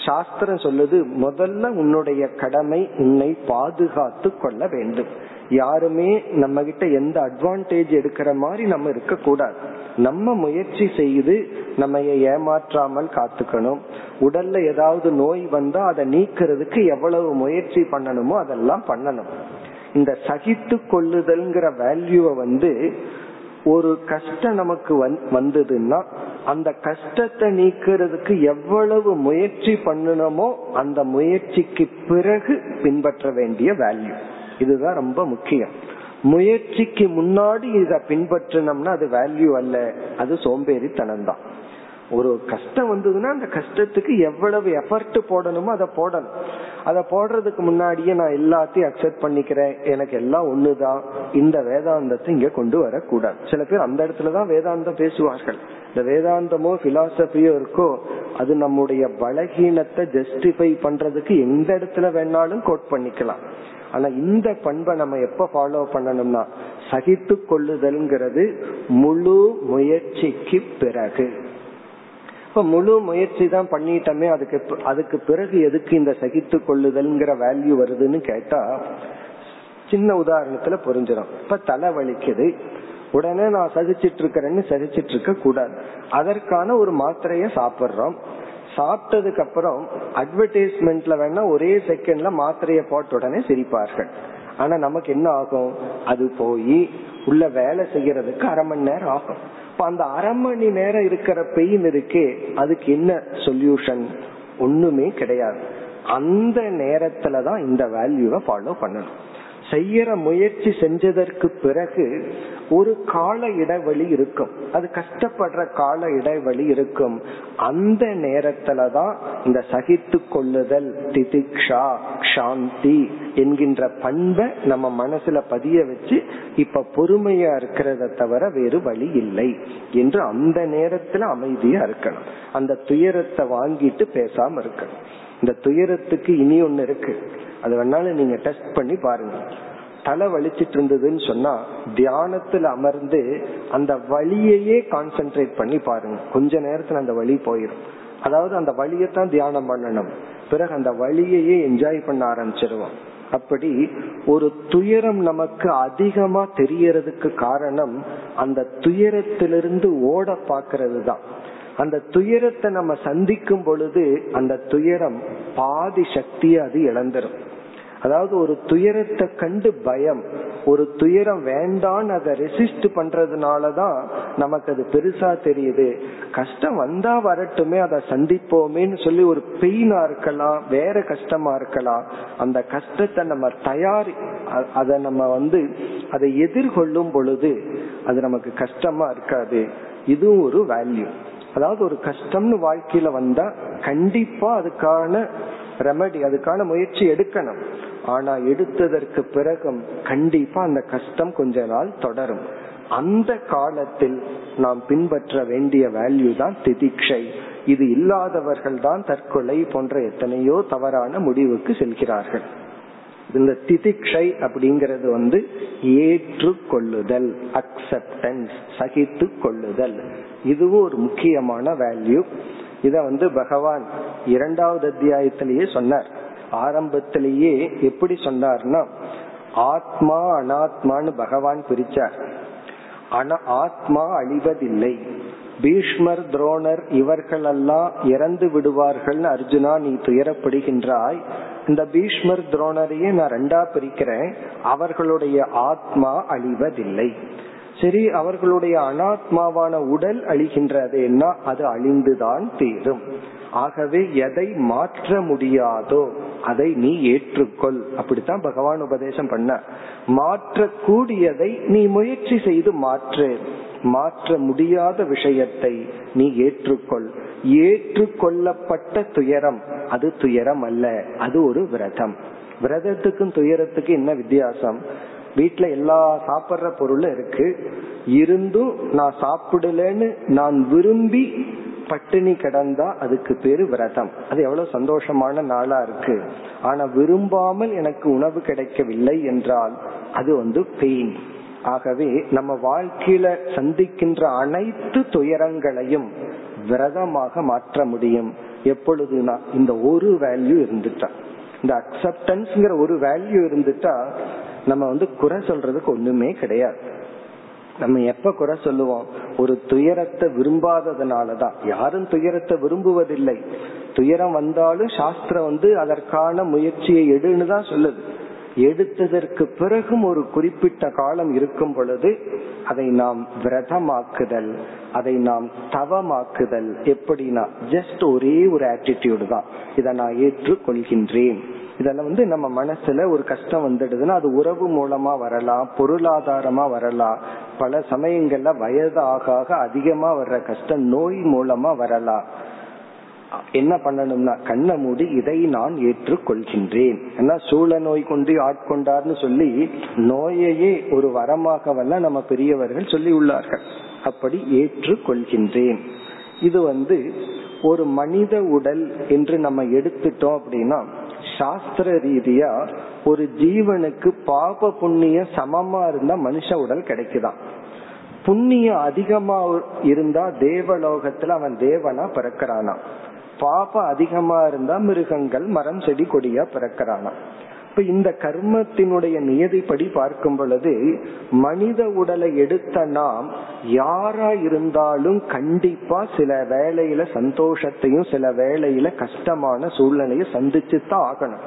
சாஸ்திரம் சொல்லுது முதல்ல உன்னுடைய கடமை உன்னை பாதுகாத்து கொள்ள வேண்டும். யாருமே நம்ம கிட்ட எந்த அட்வான்டேஜ் எடுக்கிற மாதிரி நம்ம இருக்க கூடாது நம்ம முயற்சி செய்து நம்ம ஏமாற்றாமல் காத்துக்கணும். உடல்ல ஏதாவது நோய் வந்தா அதை நீக்கிறதுக்கு எவ்வளவு முயற்சி பண்ணணுமோ அதெல்லாம் பண்ணணும். இந்த சகித்து கொள்ளுதல்ங்கிற வேல்யூவை வந்து ஒரு கஷ்டம் நமக்கு வந்ததுன்னா அந்த கஷ்டத்தை நீக்கிறதுக்கு எவ்வளவு முயற்சி பண்ணணுமோ அந்த முயற்சிக்கு பிறகு பின்பற்ற வேண்டிய வேல்யூ இதுதான் ரொம்ப முக்கியம். முயற்சிக்கு முன்னாடி இத பின்பற்றினோம்னா அது வேல்யூ அல்ல. அது சோம்பேறித்தனம் தான் ஒரு கஷ்டம் வந்ததுன்னா அந்த கஷ்டத்துக்கு எவ்வளவு எஃபர்ட் போடணுமோ அதை போடணும். அதை போடுறதுக்கு முன்னாடியே நான் எல்லாத்தையும் அக்செப்ட் பண்ணிக்கிறேன். எனக்கு எல்லாம் ஒண்ணுதான். இந்த வேதாந்தத்தை இங்க கொண்டு வரக்கூடாது. சில பேர் அந்த இடத்துலதான் வேதாந்தம் பேசுவார்கள். இந்த வேதாந்தமோ பிலாசபியோ இருக்கோ அது நம்முடைய பலகீனத்தை ஜஸ்டிஃபை பண்றதுக்கு எந்த இடத்துல வேணாலும் கோட் பண்ணிக்கலாம். ஆனா இந்த பண்பை நம்ம எப்ப ஃபாலோ பண்ணணும்னா சகித்து கொள்ளுதல்ங்கிறது முழு முயற்சிக்கு பிறகு. இப்ப முழு முயற்சி தான் பண்ணிட்டோமே அதுக்கு அதுக்கு பிறகு எதுக்கு இந்த சகித்து கொள்ளுதல்ங்கிற வேல்யூ வருதுன்னு கேட்டா சின்ன உதாரணத்துல புரிஞ்சிடும். இப்ப தலை வலிக்குது. உடனே நான் சகிச்சிட்டு இருக்கிறேன்னு சகிச்சிட்டு இருக்க கூடாது. அதற்கான ஒரு மாத்திரைய சாப்பிடுறோம். சாப்பிட்டதுக்கு அப்புறம் அட்வர்டைஸ்மெண்ட்ல வேணா ஒரே செகண்ட்ல மாத்திரைய போட்ட உடனே சிரிப்பார்கள். ஆனா நமக்கு என்ன ஆகும்? அது போய் உள்ள வேலை செய்யறதுக்கு அரை மணி நேரம் ஆகும். இப்ப அந்த அரை மணி நேரம் இருக்கிற பெயின் இருக்கே அதுக்கு என்ன சொல்யூஷன் ஒண்ணுமே கிடையாது. அந்த நேரத்துலதான் இந்த வேல்யூவை ஃபாலோ பண்ணணும். செய்யற முயற்சி செஞ்சதற்கு பிறகு ஒரு கால இடைவெளி இருக்கும். அது கஷ்டப்படுற கால இடைவெளி இருக்கும். அந்த நேரத்துலதான் இந்த சகித்து கொள்ளுதல் திதிக்ஷா சாந்தி என்கின்ற பண்பை நம்ம மனசுல பதிய வச்சு இப்ப பொறுமையா இருக்கிறத தவிர வேறு வழி இல்லை என்று அந்த நேரத்துல அமைதியா இருக்கணும். அந்த துயரத்தை வாங்கிட்டு பேசாம இருக்கணும். இந்த துயரத்துக்கு இனி ஒன்னு இருக்கு. அது வேணாலும் நீங்க டெஸ்ட் பண்ணி பாருங்க. தலை வலிச்சிட்டு இருந்ததுன்னு சொன்னா தியானத்துல அமர்ந்து அந்த வழியையே கான்சென்ட்ரேட் பண்ணி பாருங்க. கொஞ்ச நேரத்துல அந்த வழி போயிடும் அதாவது அந்த வழியத்தான் தியானம் பண்ணணும். பிறகு அந்த வழியையே என்ஜாய் பண்ண ஆரம்பிச்சிருவோம். அப்படி ஒரு துயரம் நமக்கு அதிகமா தெரியறதுக்கு காரணம் அந்த துயரத்திலிருந்து ஓட பாக்குறது தான் அந்த துயரத்தை நம்ம சந்திக்கும் பொழுது அந்த துயரம் பாதி சக்தியை அது இழந்துரும். அதாவது ஒரு துயரத்தை கண்டு பயம் ஒரு துயரம் வேண்டான்னு அதை ரெசிஸ்ட் பண்றதுனாலதான் நமக்கு அது பெருசா தெரியுது. கஷ்டம் வந்தா வரட்டுமே அதை சந்திப்போமேன்னு சொல்லி ஒரு பெயினா இருக்கலாம் வேற கஷ்டமா இருக்கலாம். அந்த கஷ்டத்தை நம்ம தயாரி அதை நம்ம வந்து அதை எதிர்கொள்ளும் பொழுது அது நமக்கு கஷ்டமா இருக்காது. இதுவும் ஒரு வேல்யூ அதாவது ஒரு கஷ்டம்னு வாழ்க்கையில வந்தா கண்டிப்பா அதுக்கான ரெமடி அதுக்கான முயற்சி எடுக்கணும். ஆனா எடுத்ததற்கு பிறகும் கண்டிப்பா அந்த கஷ்டம் கொஞ்ச நாள் தொடரும். அந்த காலத்தில் நாம் பின்பற்ற வேண்டிய வேல்யூ தான் திதிக்ஷை. இது இல்லாதவர்கள் தான் தற்கொலை போன்ற எத்தனையோ தவறான முடிவுக்கு செல்கிறார்கள். இந்த திதிக்ஷை அப்படிங்கிறது வந்து ஏற்றுக்கொள்ளுதல் அக்செப்டன்ஸ் சகித்து கொள்ளுதல் இதுவும் ஒரு முக்கியமான வேல்யூ இத வந்து பகவான் இரண்டாவது அத்தியாயத்திலேயே சொன்னார். ஆரம்பத்திலேயே எப்படி சொன்னார்னா ஆத்மா அனாத்மான்னு பகவான் பிரிச்சார். ஆனா ஆத்மா அழிவதில்லை. பீஷ்மர் துரோணர் இவர்களெல்லாம் இறந்து விடுவார்கள்னு அர்ஜுனா நீ துயரப்படுகின்றாய். இந்த பீஷ்மர் துரோணரையே நான் ரெண்டா பிரிக்கிறேன். அவர்களுடைய ஆத்மா அழிவதில்லை. சரி அவர்களுடைய அனாத்மாவான உடல் அழிகின்றதுன்னா அது அழிந்துதான் தீரும். ஆகவே எதை மாற்ற முடியாதோ அதை நீ ஏற்றுக்கொள். அப்படித்தான் பகவான் உபதேசம் பண்ண. மாற்றக்கூடியதை நீ முயற்சி செய்து மாற்று. மாற்ற முடியாத விஷயத்தை நீ ஏற்றுக்கொள். ஏற்றுக்கொள்ளப்பட்ட துயரம் அது துயரம் அல்ல அது ஒரு விரதம். விரதத்துக்கும் துயரத்துக்கு என்ன வித்தியாசம்? வீட்டுல எல்லா சாப்பிடுற பொருளும் இருக்கு. இருந்தும் நான் சாப்பிடலன்னு நான் விரும்பி பட்டினி கிடந்தா அதுக்கு பேரு விரதம். அது எவ்வளவு சந்தோஷமான நாளா இருக்கு. ஆனா விரும்பாமல் எனக்கு உணவு கிடைக்கவில்லை என்றால் அது வந்து பெயின் ஆகவே நம்ம வாழ்க்கையில சந்திக்கின்ற அனைத்து துயரங்களையும் விரதமாக மாற்ற முடியும். எப்பொழுதுனா இந்த ஒரு வேல்யூ இருந்துட்டா. இந்த அக்செப்டன்ஸ்ங்கிற ஒரு வேல்யூ இருந்துட்டா நம்ம வந்து குறை சொல்றதுக்கு ஒண்ணுமே கிடையாது. நம்ம எப்ப குறை சொல்லுவோம்? ஒரு துயரத்தை விரும்பாததுனாலதான். யாரும் துயரத்தை விரும்புவதில்லை. துயரம் வந்தாலும் சாஸ்திரம் வந்து அதற்கான முயற்சியை எடுன்னு தான் சொல்லுது. எடுத்ததற்கு பிறகும் ஒரு குறிப்பிட்ட காலம் இருக்கும் பொழுது அதை நாம் விரதமாக்குதல் அதை நாம் தவமாக்குதல் எப்படின்னா ஜஸ்ட் ஒரே ஒரு ஆட்டிடியூடு தான். இதை நான் ஏற்றுக்கொள்கின்றேன். இதெல்லாம் வந்து நம்ம மனசுல ஒரு கஷ்டம் வந்துடுதுன்னா அது உறவு மூலமா வரலாம் பொருளாதாரமா வரலாம். பல சமயங்கள்ல வயது ஆக ஆக அதிகமா வர்ற கஷ்டம் நோய் மூலமா வரலாம். என்ன பண்ணணும்னா கண்ணை மூடி இதை நான் ஏற்றுக்கொள்கின்றேன். ஏன்னா சூழ நோய் கொண்டு ஆட்கொண்டார்னு சொல்லி நோயையே ஒரு வரமாகவெல்லாம் நம்ம பெரியவர்கள் சொல்லி உள்ளார்கள் அப்படி ஏற்றுக்கொள்கின்றேன். இது வந்து ஒரு மனித உடல் என்று நம்ம எடுத்துட்டோம் அப்படின்னா சாஸ்திர ரீதியா ஒரு ஜீவனுக்கு பாப புண்ணிய சமமா இருந்தா மனுஷ உடல் கிடைக்குதான் புண்ணியம் அதிகமா இருந்தா தேவலோகத்துல அவன் தேவனா பிறக்கிறானா? பாபம் அதிகமா இருந்தா மிருகங்கள் மரம் செடி கொடியா பிறக்கிறானா? இப்ப இந்த கர்மத்தினுடைய நியதிப்படி பார்க்கும் பொழுது மனித உடலை எடுத்த நாம் யாரா இருந்தாலும் கண்டிப்பா சில வேலையில சந்தோஷத்தையும் சில வேலையில கஷ்டமான சூழ்நிலையை சந்திச்சு தான் ஆகணும்.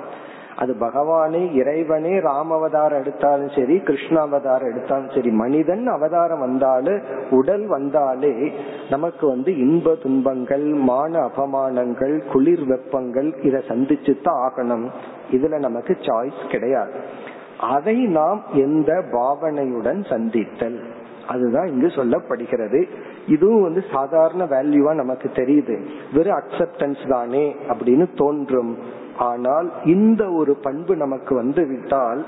அது பகவானே இறைவனே ராம அவதாரம் எடுத்தாலும் சரி கிருஷ்ண அவதாரம் எடுத்தாலும் சரி மனிதன் அவதாரம் வந்தாலும் உடல் வந்தாலே நமக்கு வந்து இன்ப துன்பங்கள் மான அபமானங்கள் குளிர் வெப்பங்கள் இதை சந்திச்சு தான் ஆகணும். இதுல நமக்கு சாய்ஸ் கிடையாது. அதை நாம் எந்த பாவனையுடன் சந்தித்தல்? அதுதான் இங்கு சொல்லப்படுகிறது. இதுவும் வந்து சாதாரண வேல்யூவா நமக்கு தெரியுது. வெறும் அக்செப்டன்ஸ் தானே அப்படின்னு தோன்றும். ஆனால் இந்த ஒரு பண்பு நமக்கு வந்து விட்டால்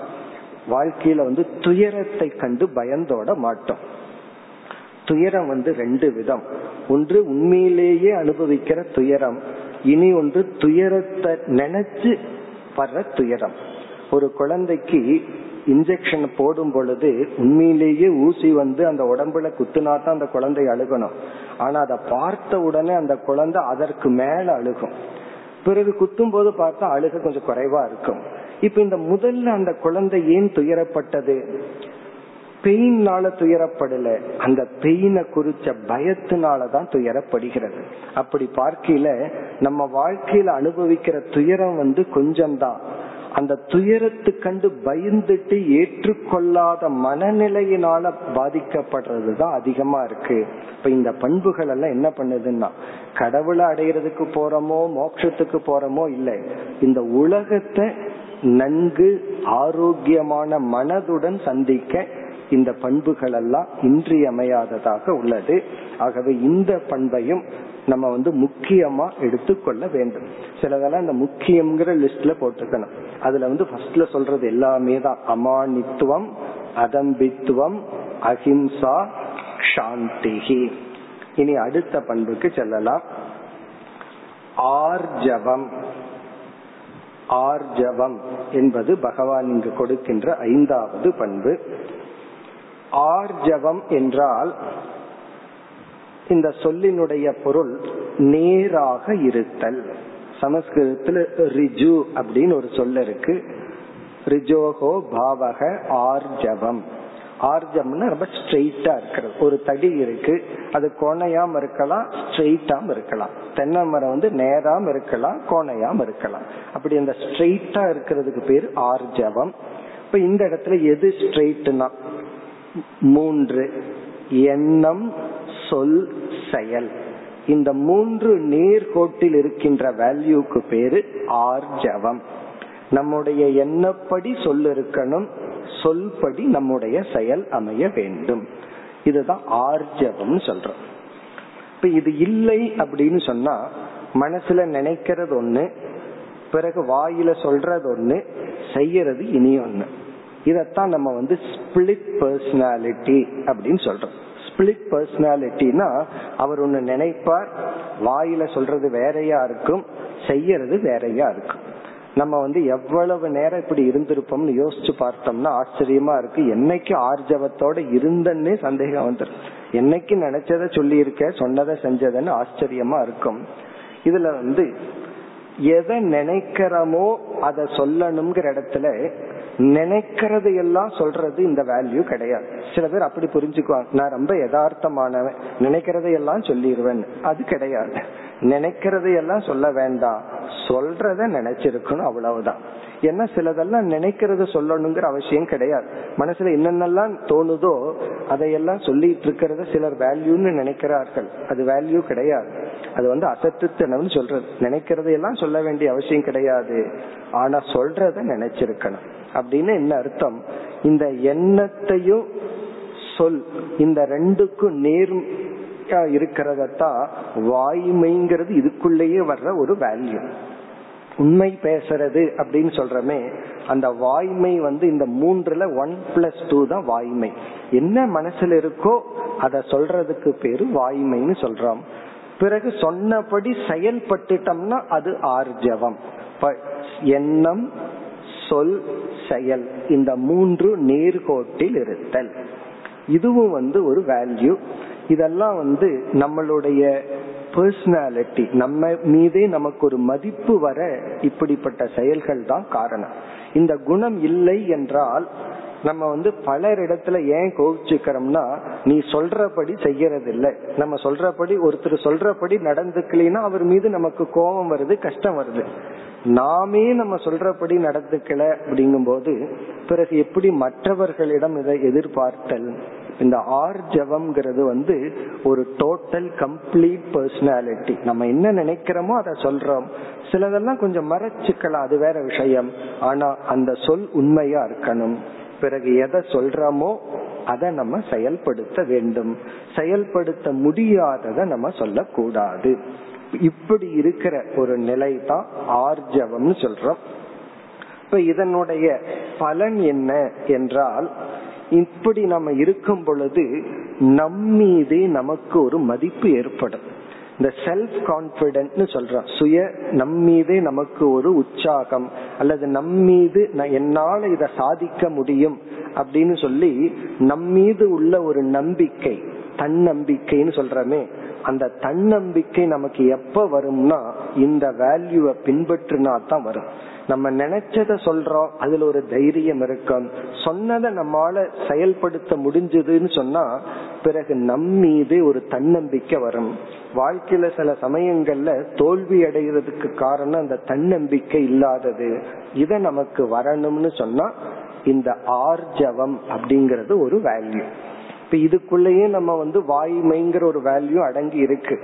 வாழ்க்கையில வந்து துயரத்தை கண்டு பயந்தோட மாட்டோம். துயரம் வந்து ரெண்டு விதம். ஒன்று உண்மையிலேயே அனுபவிக்கிற துயரம் இனி ஒன்று துயரத்தை நினைச்சு வர்ற துயரம். ஒரு குழந்தைக்கு இன்ஜெக்ஷன் போடும் பொழுது உண்மையிலேயே ஊசி வந்து அந்த உடம்புல குத்துனாதான் அந்த குழந்தை அழுகணும். ஆனா அதை பார்த்த உடனே அந்த குழந்தை அதற்கு மேல அழுகும். பிறகு குத்தும் போது பார்த்தா அழுக கொஞ்சம் குறைவா இருக்கும். இப்ப இந்த முதல்ல அந்த குழந்தை ஏன் துயரப்பட்டது? பெயின்னால துயரப்படல. அந்த பெயினை குறிச்ச பயத்தினாலதான் துயரப்படுகிறது. அப்படி பார்க்கையில நம்ம வாழ்க்கையில அனுபவிக்கிற துயரம் வந்து கொஞ்சம்தான். அந்த துயரத்து கண்டு பயந்துட்டு ஏற்றுக்கொள்ளாத மனநிலையினால பாதிக்கப்படுறதுதான் அதிகமா இருக்கு. இப்ப இந்த பண்புகள் எல்லாம் என்ன பண்ணுதுன்னா கடவுளை அடையிறதுக்கு போறோமோ மோட்சத்துக்கு போறோமோ இல்லை. இந்த உலகத்தை நன்கு ஆரோக்கியமான மனதுடன் சந்திக்க இந்த பண்புகள் எல்லாம் இன்றியமையாததாக உள்ளது. ஆகவே இந்த பண்பையும் நம்ம வந்து முக்கியமா எடுத்துக்கொள்ள வேண்டும். சிலதெல்லாம் இந்த முக்கியம்ங்கிற லிஸ்ட்ல போட்டுக்கணும். அதுல வந்து ஃபர்ஸ்ட்ல சொல்றது எல்லாமே தான். அமானித்துவம் அதம்பித்துவம் அஹிம்சா சாந்திகி இனி அடுத்த பண்புக்கு செல்லலாம். ஆர்ஜவம். ஆர்ஜவம் என்பது பகவான் இங்கு கொடுக்கின்ற ஐந்தாவது பண்பு. ஆர்ஜவம் என்றால் இந்த சொல்லினுடைய பொருள் நேராக இருத்தல். சமஸ்கிருதத்துல ரிஜு அப்படின்னு ஒரு சொல் இருக்கு. ரிஜோகோ பாவக ஆர்ஜவம் ஆர்ஜம்னா ரொம்ப ஸ்ட்ரெயிட்டா இருக்கிறது. ஒரு தடி இருக்கு. அது கோணையாம இருக்கலாம் ஸ்ட்ரெயிட்டாம இருக்கலாம். தென்னை மரம் வந்து நேராம இருக்கலாம் கோணையாம இருக்கலாம். அப்படி அந்த ஸ்ட்ரெயிட்டா இருக்கிறதுக்கு பேர் ஆர்ஜவம் இப்ப இந்த இடத்துல எது ஸ்ட்ரெயிட்னா மூன்று எண்ணம் சொல் செயல். இந்த மூன்று நேர்கோட்டில் இருக்கின்ற வேல்யூக்கு பேரு ஆர்ஜவம். நம்முடைய எண்ணப்படி சொல் இருக்கணும் சொல்படி நம்முடைய செயல் அமைய வேண்டும். இதுதான் ஆர்ஜவம் சொல்றோம். இப்ப இது இல்லை அப்படின்னு சொன்னா மனசுல நினைக்கிறது ஒண்ணு பிறகு வாயில சொல்றது ஒண்ணு செய்யறது இனி ஒண்ணு. இதத்தான் நம்ம வந்து ஸ்பிளிட் பர்சனாலிட்டி அப்படின்னு சொல்றோம். ஸ்பிளிட் பர்சனாலிட்டினா அவர் ஒன்னு நினைப்பார் வாயில சொல்றது வேறையா இருக்கும் செய்யறது வேறையா இருக்கும். நம்ம வந்து எவ்வளவு நேரம் இப்படி இருந்திருப்போம்னு யோசிச்சு பார்த்தோம்னா ஆச்சரியமா இருக்கு. என்னைக்கு ஆர்ஜவத்தோட இருந்தன்னே சந்தேகம் வந்துடும் என்னைக்கு நினைச்சத சொல்லி இருக்க சொன்னதை செஞ்சதுன்னு ஆச்சரியமா இருக்கும். இதுல வந்து எதை நினைக்கிறோமோ அதை சொல்லணுங்கிற இடத்துல நினைக்கிறது எல்லாம் சொல்றது இந்த வேல்யூ கிடையாது. சில பேர் அப்படி புரிஞ்சுக்குவாங்க. நான் ரொம்ப யதார்த்தமானவன். நினைக்கிறதையெல்லாம் சொல்லிடுவேன் அது கிடையாது. நினைக்கிறதையெல்லாம் சொல்ல வேண்டாம். சொல்றத நினைச்சிருக்கணும் அவ்வளவுதான். என்ன சிலதெல்லாம் நினைக்கிறத சொல்லணுங்கிற அவசியம் கிடையாது. மனசுல என்னென்னலாம் தோணுதோ அதையெல்லாம் சொல்லிட்டு இருக்கிறத சிலர் வேல்யூன்னு நினைக்கிறார்கள். அது வேல்யூ கிடையாது. அது வந்து அசத்துத்தனம்னு சொல்றது. நினைக்கிறதையெல்லாம் சொல்ல வேண்டிய அவசியம் கிடையாது. ஆனா சொல்றத நினைச்சிருக்கணும். அப்படின்னு என்ன அர்த்தம்? இந்த எண்ணத்தையும் சொல். இந்த ரெண்டுக்கும் நேர் இருக்கிறதத்தான் வாய்மைங்கிறது இதுக்குள்ளேயே வர்ற ஒரு வேல்யூ உண்மை பேசுறது அப்படின்னு சொல்றமே அந்த வாய்மை வந்து இந்த மூன்றுல ஒன் பிளஸ் டூ தான் வாய்மை. என்ன மனசுல இருக்கோ அத சொல்றதுக்கு பேரு வாய்மைன்னு சொல்றோம். பிறகு சொன்னபடி செயல்பட்டுட்டோம்னா அது ஆர்ஜவம். எண்ணம் சொல் செயல் இந்த மூன்று நேர்கோட்டில் இருத்தல். இதுவும் வந்து ஒரு வேல்யூ இதெல்லாம் வந்து நம்மளுடைய பர்சனாலிட்டி நம்ம மீதே நமக்கு ஒரு மதிப்பு வர இப்படிப்பட்ட செயல்கள் தான் காரணம். இந்த குணம் இல்லை என்றால் நம்ம வந்து பலர் இடத்துல ஏன் கோவிச்சுக்கிறோம்னா நீ சொல்றபடி செய்யறது இல்லை நம்ம சொல்றபடி ஒருத்தர் சொல்றபடி நடந்துக்கலைன்னா அவர் மீது நமக்கு கோபம் வருது கஷ்டம் வருது. நாமே நம்ம சொல்றபடி நடந்துக்கல அப்படிங்கும் போது பிறகு எப்படி மற்றவர்களிடம் இதை எதிர்பார்த்தல்? இந்த ஆர்ஜவம்ங்கிறது வந்து ஒரு டோட்டல் கம்ப்ளீட் பர்சனாலிட்டி நம்ம என்ன நினைக்கிறோமோ அதை சொல்றோம். சிலதெல்லாம் கொஞ்சம் மறைச்சுக்கலாம் அது வேற விஷயம். ஆனா அந்த சொல் உண்மையா இருக்கணும். பிறகு எதை சொல்றோமோ அதை நம்ம செயல்படுத்த வேண்டும். செயல்படுத்த முடியாததை நம்ம சொல்லக்கூடாது. இப்படி இருக்கிற ஒரு நிலை தான் ஆர்ஜவம்னு சொல்றோம். இப்ப இதனுடைய பலன் என்ன என்றால் இப்படி நம்ம இருக்கும் பொழுது நம்மீதே நமக்கு ஒரு மதிப்பு ஏற்படும். இந்த செல்ஃப் கான்பிடன்ட்னு சொல்றோம். சுய நம்மீதே நமக்கு ஒரு உற்சாகம் அல்லது நம்மீது என்னால இதை சாதிக்க முடியும் அப்படின்னு சொல்லி நம்மீது உள்ள ஒரு நம்பிக்கை தன்னம்பிக்கைன்னு சொல்றமே அந்த தன்னம்பிக்கை நமக்கு எப்ப வரும்னா இந்த வேல்யூவை பின்பற்றினா தான் வரும். நம்ம நினைச்சத சொல்றோம் அதுல ஒரு தைரியம் இருக்கும். சொன்னதை நம்மால செயல்படுத்த முடிஞ்சதுன்னு சொன்னா பிறகு நம்மீது ஒரு தன்னம்பிக்கை வரும். வாழ்க்கையில சில சமயங்கள்ல தோல்வி அடைகிறதுக்கு காரணம் அந்த தன்னம்பிக்கை இல்லாதது. இத நமக்கு வரணும்னு சொன்னா இந்த ஆர்ஜவம் அப்படிங்கறது ஒரு வேல்யூ இப்ப இதுக்குள்ளேயே நம்ம வந்து வாய்மைங்கிற ஒரு வேல்யூ அடங்கி இருக்கு.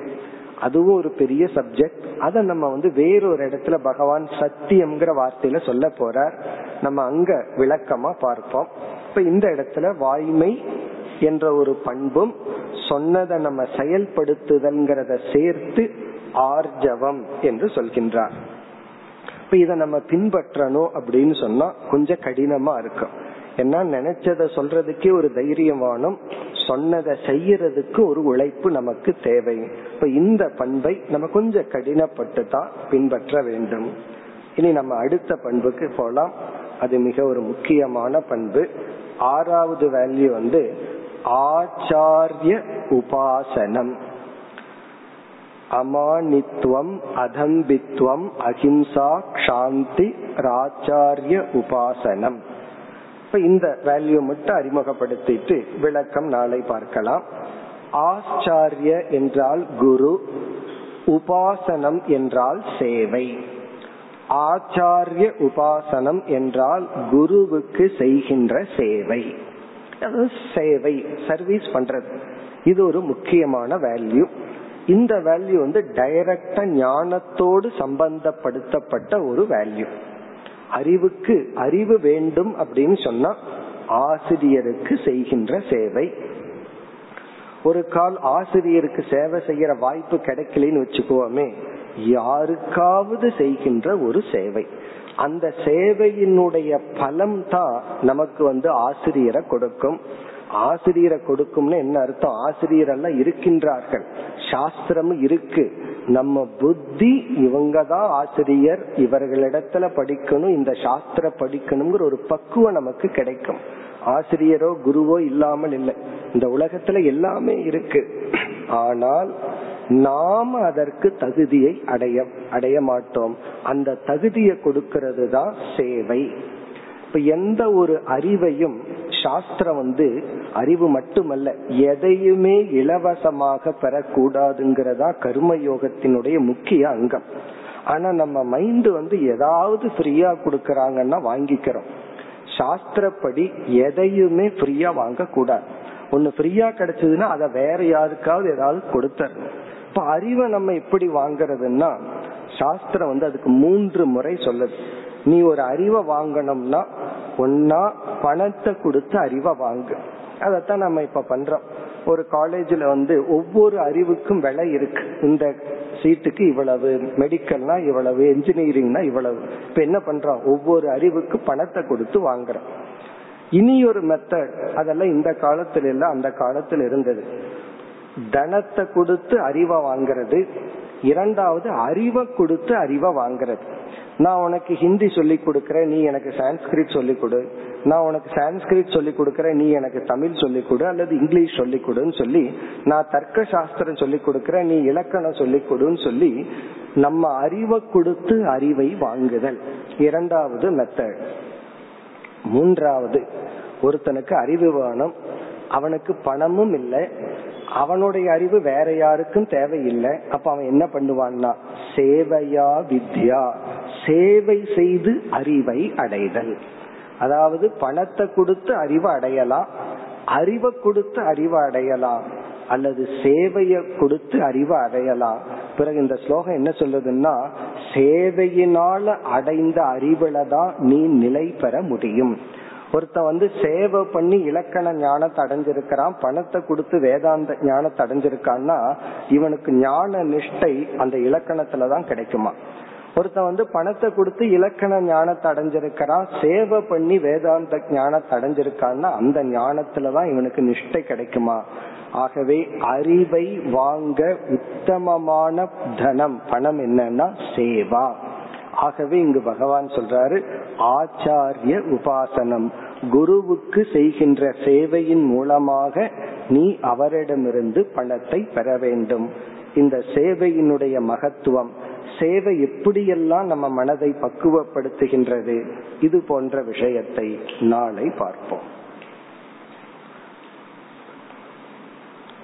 அதுவும் ஒரு பெரிய சப்ஜெக்ட் அத நம்ம வந்து வேறொரு இடத்துல பகவான் சத்தியம்ங்கிற வார்த்தையில சொல்ல போறார். நம்ம அங்க விளக்கமா பார்ப்போம். இப்ப இந்த இடத்துல வாய்மை என்ற ஒரு பண்பும் சொன்னதை நம்ம செயல்படுத்துதல்ங்கிறத சேர்த்து ஆர்ஜவம் என்று சொல்கின்றார். இப்ப இத நம்ம பின்பற்றணும் அப்படின்னு சொன்னா கொஞ்சம் கடினமா இருக்கும். ஏன்னா நினைச்சத சொல்றதுக்கே ஒரு தைரியம் வேணும். சொன்னதை செய்யறதுக்கு ஒரு உழைப்பு நமக்கு தேவை. இப்ப இந்த பண்பை நம்ம கொஞ்சம் கடினப்பட்டு தான் பின்பற்ற வேண்டும். இனி நம்ம அடுத்த பண்புக்கு போலாம். அது மிக ஒரு முக்கியமான பண்பு. ஆறாவது வேல்யூ வந்து ஆச்சாரிய உபாசனம். அமானித்துவம் அதம்பித்துவம் அஹிம்சா சாந்தி ராச்சாரிய உபாசனம். இப்ப இந்த வேல்யூ மட்டும் அறிமுகப்படுத்திட்டு விளக்கம் நாளை பார்க்கலாம். ஆச்சாரிய என்றால் குரு உபாசனம் என்றால் சேவை. ஆச்சாரிய உபாசனம் என்றால் குருவுக்கு செய்கின்ற சேவை. சேவை சர்வீஸ் பண்றது. இது ஒரு முக்கியமான வேல்யூ இந்த வேல்யூ வந்து டைரக்டா ஞானத்தோடு சம்பந்தப்படுத்தப்பட்ட ஒரு வேல்யூ அறிவுக்கு அறிவு வேண்டும் அப்படின்னு சொன்னா ஆசிரியருக்கு செய்கின்ற சேவை. ஒரு கால் ஆசிரியருக்கு சேவை செய்யற வாய்ப்பு கிடைக்கலன்னு வச்சுக்கோமே யாருக்காவது செய்கின்ற ஒரு சேவை. அந்த சேவையினுடைய பலம் தான் நமக்கு வந்து ஆசிரியரை கொடுக்கும். ஆசிரியரை கொடுக்கும்னு என்ன அர்த்தம்? ஆசிரியர் எல்லாம் இருக்கின்றார்கள். சாஸ்திரம் இருக்கு. நம்ம புத்தி இவங்க தான் ஆசிரியர் இவர்களிடத்துல படிக்கணும் இந்த சாஸ்திர படிக்கணுங்கிற ஒரு பக்குவம் நமக்கு கிடைக்கும். ஆசிரியரோ குருவோ இல்லாமல் இல்லை. இந்த உலகத்துல எல்லாமே இருக்கு. ஆனால் நாம அதற்கு தகுதியை அடைய அடைய மாட்டோம். அந்த தகுதியை கொடுக்கிறது தான் சேவை. இப்ப எந்த ஒரு அறிவையும் சாஸ்திரம் வந்து அறிவு மட்டுமல்ல எதையுமே இலவசமாக பெறக்கூடாதுங்கிறதா கர்ம யோகத்தினுடைய முக்கிய அங்கம். ஆனா நம்ம மைண்ட் வந்து ஏதாவது ஃப்ரீயா கொடுக்கறாங்கன்னா வாங்கிக்கிறோம். சாஸ்திரப்படி எதையுமே ஃப்ரீயா வாங்க கூடாது ஒன்னு ஃப்ரீயா கிடைச்சதுன்னா அதை வேற யாருக்காவது ஏதாவது கொடுத்துடணும் இப்ப அறிவை நம்ம எப்படி வாங்கறதுன்னா சாஸ்திரம் வந்து அதுக்கு மூன்று முறை சொல்லுது. நீ ஒரு அறிவை வாங்கணும்னா ஒன்னா பணத்தை கொடுத்து அறிவை வாங்கு. அதைத்தான் நம்ம இப்ப பண்றோம். ஒரு காலேஜ்ல வந்து ஒவ்வொரு அறிவுக்கும் விலை இருக்கு. இந்த சீட்டுக்கு இவ்வளவு மெடிக்கல்னா இவ்வளவு என்ஜினியரிங்னா இவ்வளவு. இப்ப என்ன பண்றோம்? ஒவ்வொரு அறிவுக்கு பணத்தை கொடுத்து வாங்குறோம். இனி ஒரு மெத்தட் அதெல்லாம் இந்த காலத்துல இல்ல அந்த காலத்துல இருந்தது. தனத்தை கொடுத்து அறிவை வாங்குறது. இரண்டாவது அறிவை கொடுத்து அறிவை வாங்குறது. நான் உனக்கு ஹிந்தி சொல்லி கொடுக்கறேன் நீ எனக்கு சான்ஸ்கிரிட் சொல்லி கொடு. நான் உனக்கு சான்ஸ்கிரிட் சொல்லி கொடுக்கறேன் நீ எனக்கு தமிழ் சொல்லி கொடு அல்லது இங்கிலீஷ் சொல்லி கொடுன்னு சொல்லி நான் தர்க்க சாஸ்திரம் சொல்லி கொடுக்கறேன் நீ இலக்கணம் சொல்லி கொடுன்னு சொல்லி நம்ம அறிவை கொடுத்து அறிவை வாங்குதல். இரண்டாவது மெத்தட் மூன்றாவது ஒருத்தனுக்கு அறிவு வேணும் அவனுக்கு பணமும் இல்லை. அவனுடைய அறிவு வேற யாருக்கும் தேவையில்லை. அப்ப அவன் என்ன பண்ணுவான்னா சேவையா வித்யா சேவை செய்து அறிவை அடைதல். அதாவது பணத்தை கொடுத்து அறிவை அடையலாம் அறிவை கொடுத்து அறிவை அடையலாம் அல்லது சேவையை கொடுத்து அறிவை அடையலாம். பிறகு இந்த ஸ்லோகம் என்ன சொல்லுதுன்னா சேவையினால அடைந்த அறிவுல தான் நீ நிலை பெற முடியும். ஒருத்த வந்து சேவை பண்ணி இலக்கண ஞானத்தை அடைஞ்சிருக்கிறான் பணத்தை கொடுத்து வேதாந்த ஞானத்தை அடைஞ்சிருக்கான்னா இவனுக்கு ஞான நிஷ்டை அந்த இலக்கணத்துலதான் கிடைக்குமா? ஒருத்த வந்து பணத்தை கொடுத்து இலக்கண ஞானத்தை அடைஞ்சிருக்கிறான் சேவை பண்ணி வேதாந்த ஞானத்தை அடைஞ்சிருக்கான்னா அந்த ஞானத்துலதான் இவனுக்கு நிஷ்டை கிடைக்குமா? ஆகவே அறிவை வாங்க உத்தமமான தனம் பணம் என்னன்னா சேவா. ஆகவே இங்கு பகவான் சொல்றாரு ஆச்சாரிய உபாசனம் குருவுக்கு செய்கின்ற சேவையின் மூலமாக நீ அவரிடமிருந்து பணத்தை பெற வேண்டும். இந்த சேவையினுடைய மகத்துவம் சேவை எப்படியெல்லாம் நம்ம மனதை பக்குவப்படுத்துகின்றது இது போன்ற விஷயத்தை நாளை பார்ப்போம்.